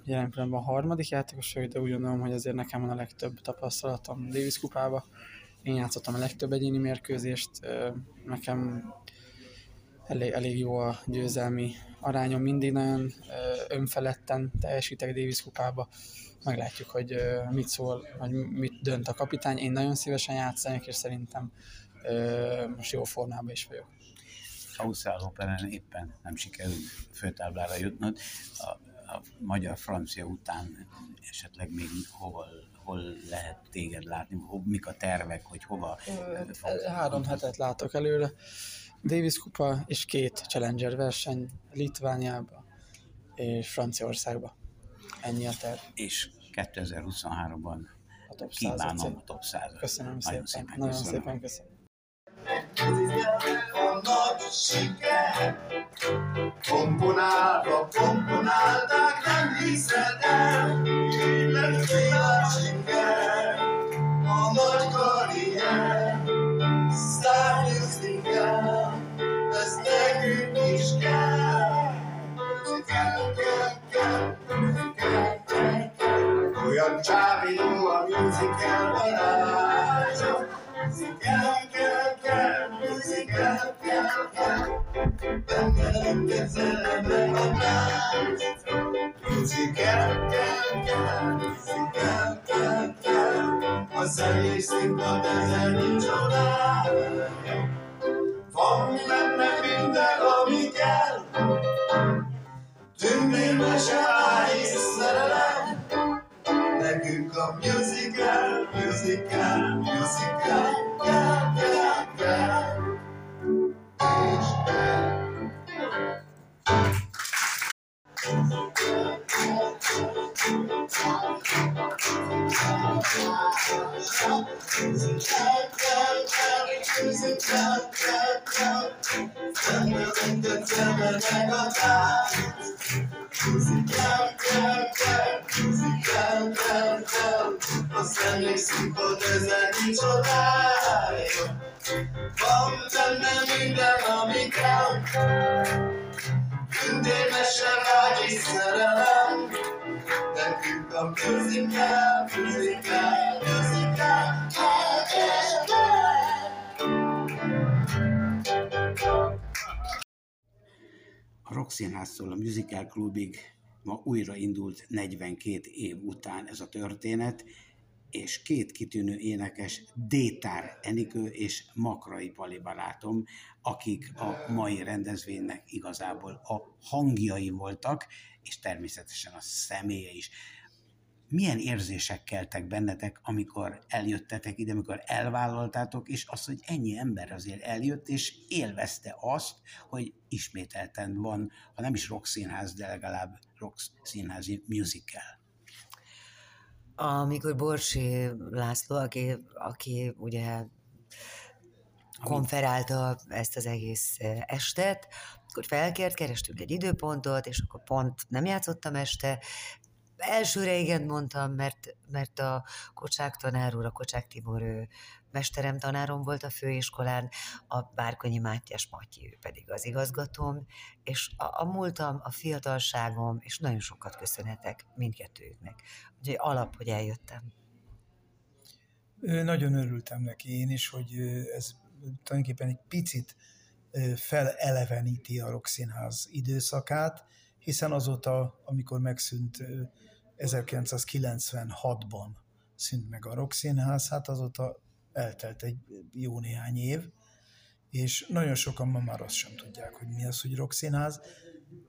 jelen pillanatban a harmadik játékos de úgy gondolom, hogy azért nekem van a legtöbb tapasztalatom Davis kupába. Én játszottam a legtöbb egyéni mérkőzést, nekem elég, elég jó a győzelmi arányom, mindig nagyon önfeledten teljesítek Davis kupába, meglátjuk, hogy mit szól, vagy mit dönt a kapitány. Én nagyon szívesen játszanék, és szerintem most jó formában is vagyok. Ausztrál Operen éppen nem sikerült főtáblára jutnod. A, a magyar-francia után esetleg még hova, hol lehet téged látni, ho, mik a tervek, hogy hova? Három hetet látok előre. Davis kupa és két Challenger verseny Litvániába és Franciaországba. Ennyi a terv. És 2023-ban A top 100 kívánom a top 100 Köszönöm Nagyon szépen. szépen Nagyon köszönöm. szépen köszönöm. a nagy siker. Komponálva, Mm-hmm. Színháztól a Musical Clubig ma újra indult 42 év után ez a történet, és két kitűnő énekes, Détár Enikő és Makrai Pali barátom, akik a mai rendezvénynek igazából a hangjai voltak, és természetesen a személye is. Milyen érzések keltek bennetek, amikor eljöttetek ide, amikor elvállaltátok, és az, hogy ennyi ember azért eljött, és élvezte azt, hogy ismételten van, ha nem is rock színház, de legalább rock színházi musical. Amikor Borsi László, aki, aki ugye konferálta ezt az egész eh, estet, akkor felkért, kerestünk egy időpontot, és akkor pont nem játszottam este. Elsőre igen mondtam, mert, mert a Kocsák tanár úr, a Kocsák Tibor ő mesterem tanárom volt a főiskolán, a Bárkonyi Mátyás Matyi, ő pedig az igazgatóm, és a, a múltam, a fiatalságom, és nagyon sokat köszönhetek mindkettőjüknek. Úgyhogy alap, hogy eljöttem. Nagyon örültem neki én is, hogy ez tulajdonképpen egy picit feleleveníti a Rokszínház időszakát, hiszen azóta, amikor megszűnt 1996-ban szűnt meg a Rokszínház, hát azóta eltelt egy jó néhány év, és nagyon sokan ma már azt sem tudják, hogy mi az, hogy Rokszínház.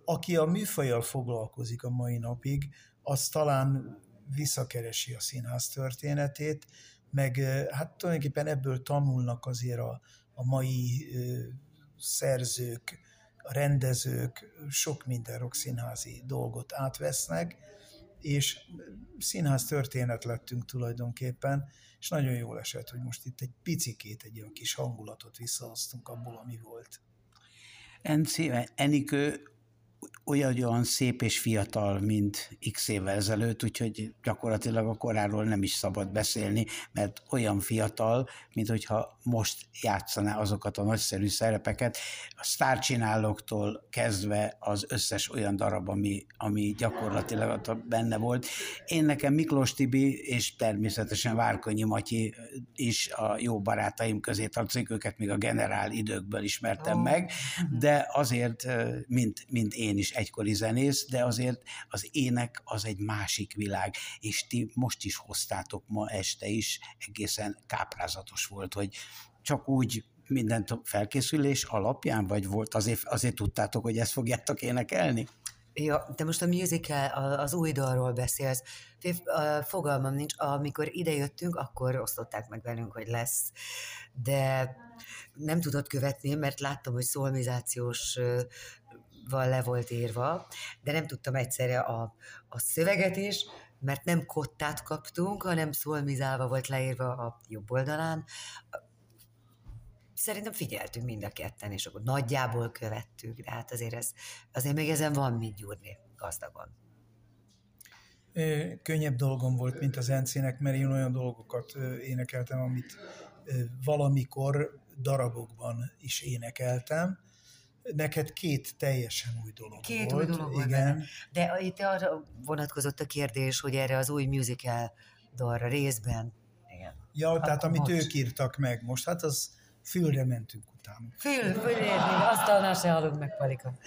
Aki a műfajjal foglalkozik a mai napig, az talán visszakeresi a színház történetét, meg hát tulajdonképpen ebből tanulnak azért a, a mai ö, szerzők, a rendezők, sok minden rockszínházi dolgot átvesznek, és színház történet lettünk tulajdonképpen, és nagyon jól esett, hogy most itt egy picikét egy olyan kis hangulatot visszahoztunk abból, ami volt. Enikő olyan, olyan szép és fiatal, mint x évvel ezelőtt, úgyhogy gyakorlatilag a koráról nem is szabad beszélni, mert olyan fiatal, mint hogyha most játszaná azokat a nagyszerű szerepeket, a sztárcsinálóktól kezdve az összes olyan darab, ami, ami gyakorlatilag benne volt. Én nekem Miklós Tibi és természetesen Várkonyi Matyi is a jó barátaim közé tartozik, őket még a generál időkből ismertem Ó. meg, de azért, mint, mint én is egykori zenész, de azért az ének az egy másik világ, és ti most is hoztátok ma este is, egészen káprázatos volt, hogy csak úgy mindent felkészülés alapján, vagy volt azért, azért tudtátok, hogy ezt fogjátok énekelni? Ja, de most a musical, az új dalról beszélsz. Fogalmam nincs, amikor idejöttünk, akkor osztották meg velünk, hogy lesz, de nem tudott követni, mert láttam, hogy szolmizációs val le volt írva, de nem tudtam egyszerre a, a szöveget is, mert nem kottát kaptunk, hanem szolmizálva volt leírva a jobb oldalán. Szerintem figyeltünk mind a ketten, és akkor nagyjából követtük, de hát azért, ez, azért még ezen van mit gyúrni gazdagon. Könnyebb dolgom volt, mint az Encének, mert én olyan dolgokat énekeltem, amit valamikor darabokban is énekeltem, neked két teljesen új dolog két volt. új dolog volt igen. benne. De itt arra vonatkozott a kérdés, hogy erre az új musical dalra részben. Igen. Ja, tehát Akkor amit most. ők írtak meg most, hát az fülre mentünk utána. Fül, fülérni, asztalnál se hallunk meg, Palika.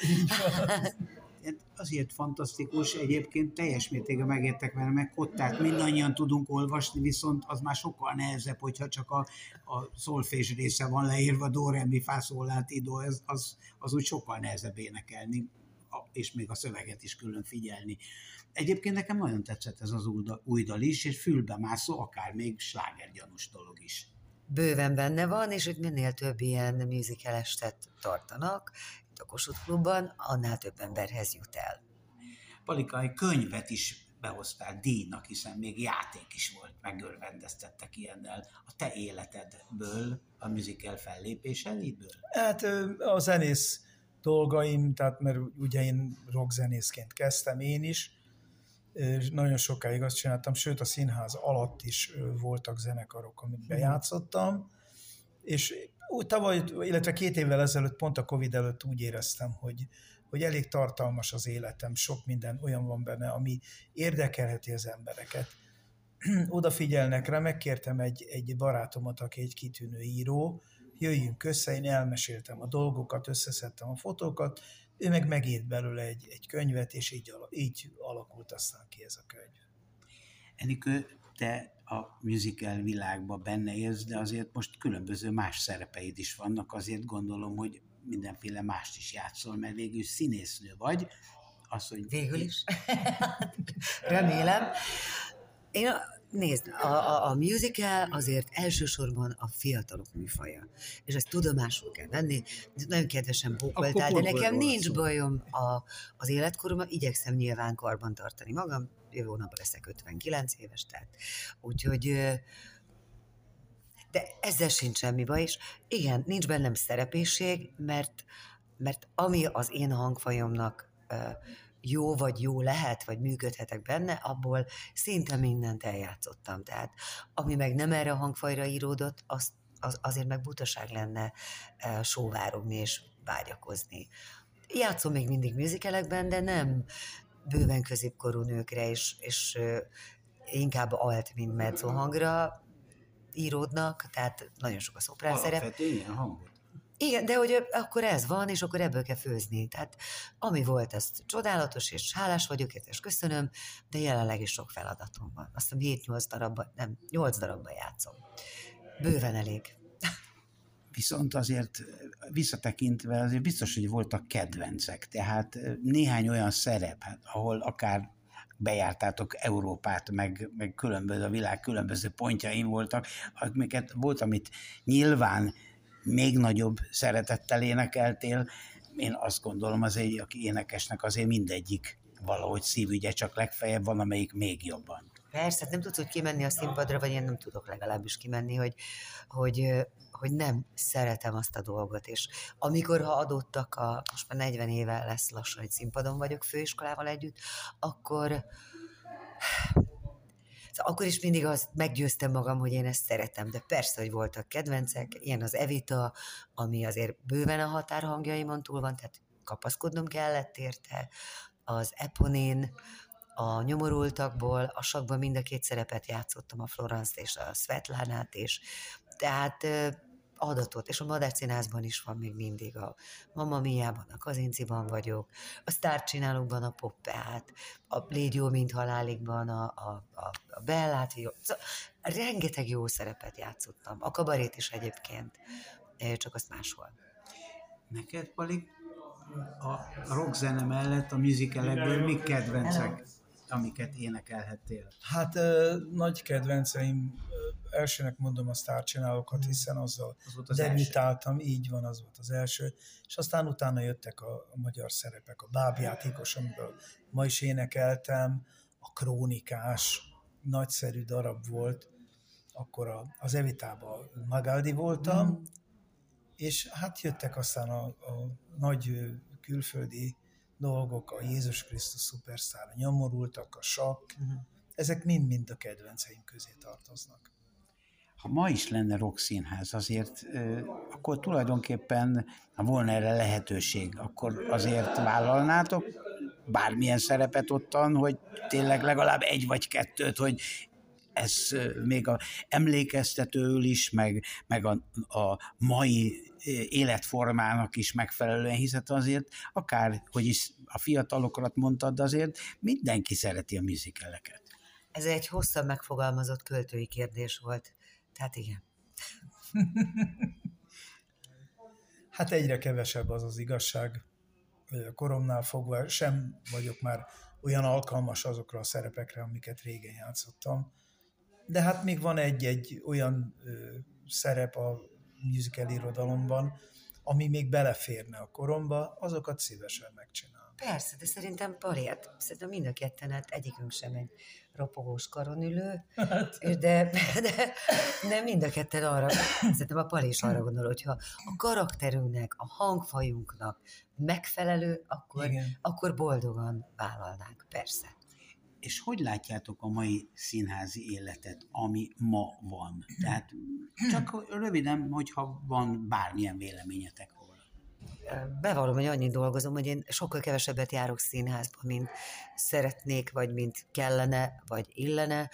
Azért fantasztikus, egyébként teljes mértékben megértek vele, meg kottát mindannyian tudunk olvasni, viszont az már sokkal nehezebb, hogyha csak a, a szolfés része van leírva, do, re, mi, idó, ez, az, az úgy sokkal nehezebb énekelni, és még a szöveget is külön figyelni. Egyébként nekem nagyon tetszett ez az új dal- is, és fülbe mászó, akár még slágergyanús dolog is. Bőven benne van, és itt minél több ilyen musical estet tartanak, a Kossuth Klubban, annál több emberhez jut el. Palikai könyvet is behoztál díjnak, hiszen még játék is volt, megörvendeztettek ilyennel a te életedből, a musical fellépéseidből. Hát a zenész dolgaim, tehát mert ugye én rockzenészként kezdtem én is, és nagyon sokáig azt csináltam, sőt a színház alatt is voltak zenekarok, amit bejátszottam, és úgy tavaly, illetve két évvel ezelőtt, pont a Covid előtt úgy éreztem, hogy, hogy elég tartalmas az életem, sok minden olyan van benne, ami érdekelheti az embereket. Odafigyelnek rá, megkértem egy, egy barátomat, aki egy kitűnő író, jöjjünk össze, én elmeséltem a dolgokat, összeszedtem a fotókat, ő meg megírt belőle egy, egy könyvet, és így, így alakult aztán ki ez a könyv. Enikő, te a musical világban benne élsz, de azért most különböző más szerepeid is vannak, azért gondolom, hogy mindenféle mást is játszol, mert végül színésznő vagy. Az, hogy Végül is. Remélem. Én a, nézd, a, a, a musical azért elsősorban a fiatalok műfaja. És ezt tudomásul kell venni. Nagyon kedvesen bókoltál, de nekem nincs bajom a, az életkoromban. Igyekszem nyilván karban tartani magam. Jövő hónapban leszek 59 éves, tehát úgyhogy de ezzel sincs semmi baj, és igen, nincs bennem szerepészség, mert, mert ami az én hangfajomnak jó vagy jó lehet, vagy működhetek benne, abból szinte mindent eljátszottam. Tehát ami meg nem erre a hangfajra íródott, az, az, azért meg butaság lenne sóvárogni és vágyakozni. Játszom még mindig műzikelekben, de nem bőven középkorú nőkre, és, és inkább alt, mint mezzo hangra íródnak, tehát nagyon sok a szoprán szerep. alapvetően ilyen hangot. Igen, de hogy akkor ez van, és akkor ebből kell főzni. Tehát ami volt, az csodálatos, és hálás vagyok, és köszönöm, de jelenleg is sok feladatom van. Azt hiszem 7-8 darabban, nem, 8 darabban játszom. Bőven elég. Viszont azért visszatekintve azért biztos, hogy voltak kedvencek, tehát néhány olyan szerep, hát, ahol akár bejártátok Európát, meg, meg különböző, a világ különböző pontjain voltak, amiket volt, amit nyilván még nagyobb szeretettel énekeltél. Én azt gondolom, az egy, aki énekesnek azért mindegyik valahogy szívügye, csak legfeljebb van, amelyik még jobban. Persze, hát nem tudsz úgy kimenni a színpadra, vagy én nem tudok legalábbis kimenni, hogy, hogy, hogy nem szeretem azt a dolgot, és amikor ha adottak, a, most már 40 éve lesz lassan, hogy színpadon vagyok főiskolával együtt, akkor Szóval akkor is mindig azt meggyőztem magam, hogy én ezt szeretem, de persze, hogy voltak kedvencek, ilyen az Evita, ami azért bőven a határhangjaimon túl van, tehát kapaszkodnom kellett érte, az Eponin, a nyomorultakból, a sakban mind a két szerepet játszottam, a Florence és a Svetlánát is. Tehát adatot, és a Madách Színházban is van még mindig a Mama Miában, a Kazinciban vagyok, a sztárcsinálókban a Poppeát, a Légy jó, mint haláligban a, a, a, a Bellát, jó. Szóval rengeteg jó szerepet játszottam, a kabarét is egyébként, csak azt máshol. Neked, Pali, a rockzene mellett a musicalekből mi kedvencek, amiket énekelhettél? Hát ö, nagy kedvenceim, ö, elsőnek mondom a sztárcsinálókat, hiszen azzal Az volt az debütáltam, így van, az volt az első, és aztán utána jöttek a, a magyar szerepek, a bábjátékos, amiből ma is énekeltem, a krónikás, nagyszerű darab volt, akkor a, az Evitában Magaldi voltam, Mm. és hát jöttek aztán a, a nagy külföldi dolgok, a Jézus Krisztus szupersztár, a nyomorultak, a sakk, ezek mind-mind a kedvenceim közé tartoznak. Ha ma is lenne rockszínház, azért akkor tulajdonképpen, ha volna erre lehetőség, akkor azért vállalnátok bármilyen szerepet ottan, hogy tényleg legalább egy vagy kettőt, hogy ez még a emlékeztetőül is, meg, meg a, a mai életformának is megfelelően, hiszen azért akár, hogy is a fiatalokat mondtad, azért mindenki szereti a műzikeleket. Ez egy hosszabb megfogalmazott költői kérdés volt. Tehát igen. Hát egyre kevesebb az az igazság. Ö, Koromnál fogva sem vagyok már olyan alkalmas azokra a szerepekre, amiket régen játszottam. De hát még van egy-egy olyan ö, szerep a musical irodalomban, ami még beleférne a koromba, azokat szívesen megcsinálom. Persze, de szerintem hát szerintem mind a ketten, hát egyikünk sem egy ropogós karonülő, és de, de, de mind a ketten arra, szerintem a Pali is arra gondol, hogyha a karakterünknek, a hangfajunknak megfelelő, akkor, Igen. akkor boldogan vállalnánk, persze. És hogy látjátok a mai színházi életet, ami ma van? Tehát csak röviden, hogyha van bármilyen véleményetek. Bevallom, hogy annyit dolgozom, hogy én sokkal kevesebbet járok színházba, mint szeretnék, vagy mint kellene, vagy illene.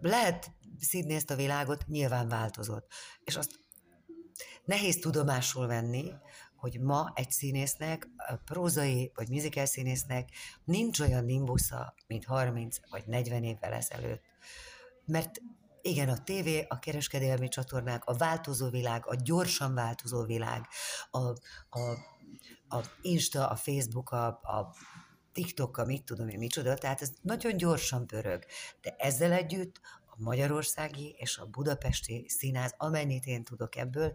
Lehet szídni ezt a világot, nyilván változott. És azt nehéz tudomásul venni, hogy ma egy színésznek, a prózai vagy musical színésznek nincs olyan nimbusza, mint 30 vagy 40 évvel ezelőtt. Mert igen, a tévé, a kereskedelmi csatornák, a változó világ, a gyorsan változó világ, a, a, a Insta, a Facebook, a, a TikTok, a mit tudom én, micsoda, tehát ez nagyon gyorsan pörög. De ezzel együtt a magyarországi és a budapesti színház, amennyit én tudok ebből,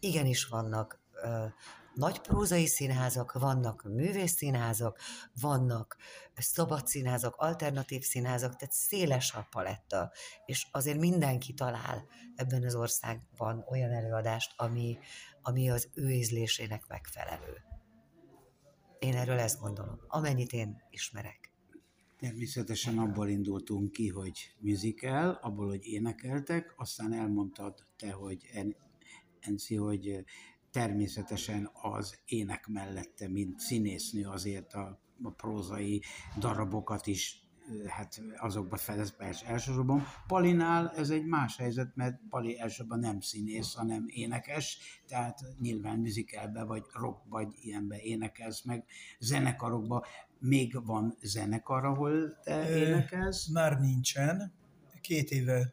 igenis vannak ö, nagy prózai színházak, vannak művészszínházak, vannak szabad színházak, alternatív színházak, tehát széles a paletta, és azért mindenki talál ebben az országban olyan előadást, ami, ami az ő ízlésének megfelelő. Én erről ezt gondolom, amennyit én ismerek. Természetesen abból indultunk ki, hogy musical, abból, hogy énekeltek, aztán elmondtad te, hogy en, Enci, hogy természetesen az ének mellette, mint színésznő azért a, a prózai darabokat is hát azokba fedez persze elsősorban. Palinál ez egy más helyzet, mert Pali elsősorban nem színész, hanem énekes, tehát nyilván musicalbe vagy rock vagy ilyenbe énekelsz, meg zenekarokba. Még van zenekar, ahol te énekelsz? Már nincsen. Két éve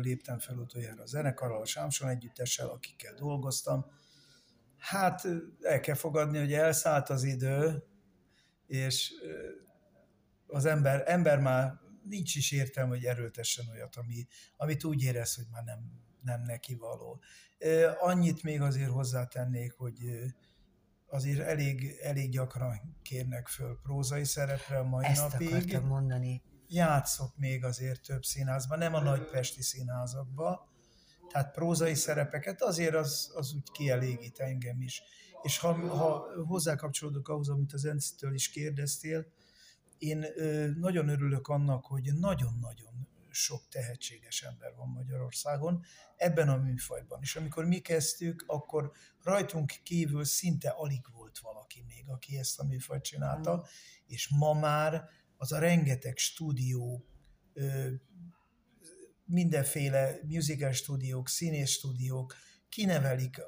léptem fel utoljára a zenekarral, a Sámson együttessel, akikkel dolgoztam. Hát el kell fogadni, hogy elszállt az idő, és az ember, ember már nincs is értelme, hogy erőltessen olyat, ami, amit úgy érez, hogy már nem, nem neki való. Annyit még azért hozzátennék, hogy azért elég, elég gyakran kérnek föl prózai szerepre a mai Ezt napig. akartam mondani. Játszok még azért több színházban, nem a nagypesti színházakban, tehát prózai szerepeket, azért az, az úgy kielégít engem is. És ha, ha hozzákapcsolódok ahhoz, amit az Encitől is kérdeztél, én nagyon örülök annak, hogy nagyon-nagyon sok tehetséges ember van Magyarországon ebben a műfajban. És amikor mi kezdtük, akkor rajtunk kívül szinte alig volt valaki még, aki ezt a műfajt csinálta, és ma már az a rengeteg stúdió, mindenféle musical stúdiók, színész stúdiók, kinevelik,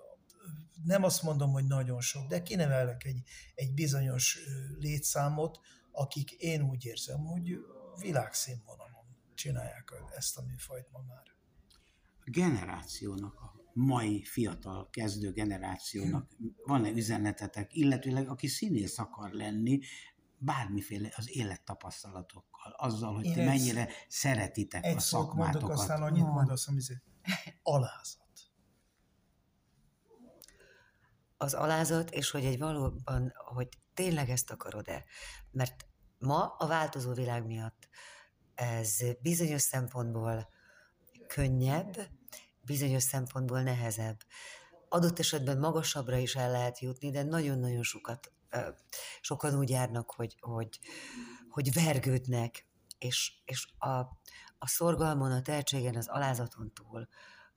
nem azt mondom, hogy nagyon sok, de kinevelnek egy, egy bizonyos létszámot, akik én úgy érzem, hogy világszínvonalon csinálják ezt a műfajt ma már. A generációnak, a mai fiatal kezdő generációnak van-e üzenetetek, illetőleg aki színész akar lenni, bármiféle az élettapasztalatokkal, azzal, hogy Én ti mennyire szeretitek Egy a szót mondok, szakmátokat. aztán annyit mondasz, amit alázat. az alázat, és hogy egy valóban, hogy tényleg ezt akarod-e. Mert ma a változó világ miatt ez bizonyos szempontból könnyebb, bizonyos szempontból nehezebb. Adott esetben magasabbra is el lehet jutni, de nagyon-nagyon sokat, sokan úgy járnak, hogy, hogy, hogy vergődnek, és, és a, a szorgalmon, a tehetségen, az alázaton túl,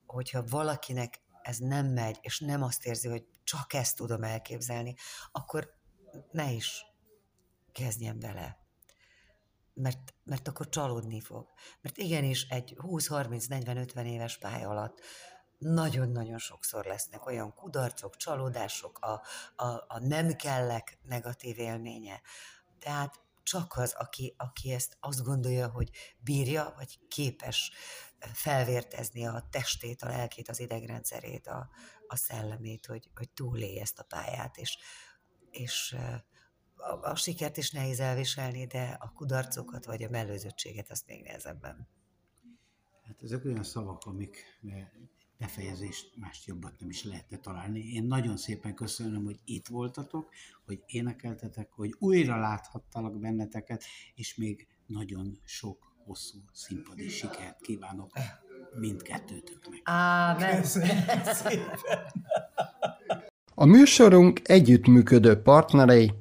hogyha valakinek ez nem megy, és nem azt érzi, hogy csak ezt tudom elképzelni, akkor ne is kezdjen bele. Mert, mert akkor csalódni fog. Mert igenis egy 20-30-40-50 éves pálya alatt nagyon-nagyon sokszor lesznek olyan kudarcok, csalódások, a, a, a nem kellek negatív élménye. Tehát csak az, aki, aki ezt azt gondolja, hogy bírja, vagy képes felvértezni a testét, a lelkét, az idegrendszerét, a, a szellemét, hogy, hogy túlélje ezt a pályát, és, és a, a sikert is nehéz elviselni, de a kudarcokat vagy a mellőzöttséget azt még nehezebben. Hát ezek olyan szavak, amik befejezést mást jobbat nem is lehetne találni. Én nagyon szépen köszönöm, hogy itt voltatok, hogy énekeltetek, hogy újra láthattalak benneteket, és még nagyon sok hosszú színpadi sikert kívánok mindkettőtöknek. Ámen. A műsorunk együttműködő partnerei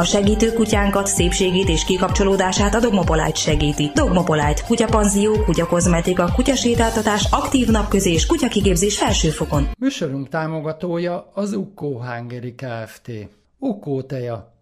A segítő kutyánkat, szépségét és kikapcsolódását a Dogmopolite segíti. Dogmopolite, kutyapanzió, kutyakozmetika, kutyasétáltatás, aktív napközés, kutyakigépzés felsőfokon. Műsorunk támogatója az Ukkó Hungary Kft. Ukkó teja,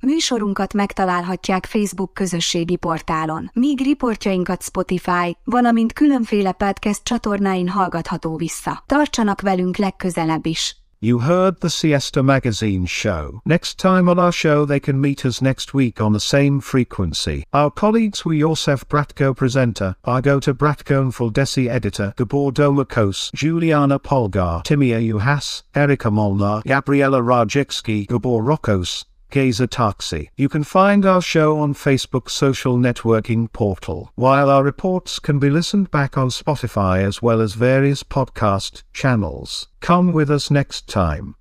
Műsorunkat megtalálhatják Facebook közösségi portálon, míg riportjainkat Spotify, valamint különféle podcast csatornáin hallgatható vissza. Tartsanak velünk legközelebb is! You heard the Siesta Magazine show. Next time on our show, they can meet us next week on the same frequency. Our colleagues were Josef Bratko, presenter, Argota Bratko, Fuldesi editor, Gabor Domakos, Juliana Polgar, Timia Uhas, Erika Molnar, Gabriela Rajewski, Gabor Rokos, Geza Taxi. You can find our show on Facebook social networking portal, while our reports can be listened back on Spotify as well as various podcast channels. Come with us next time.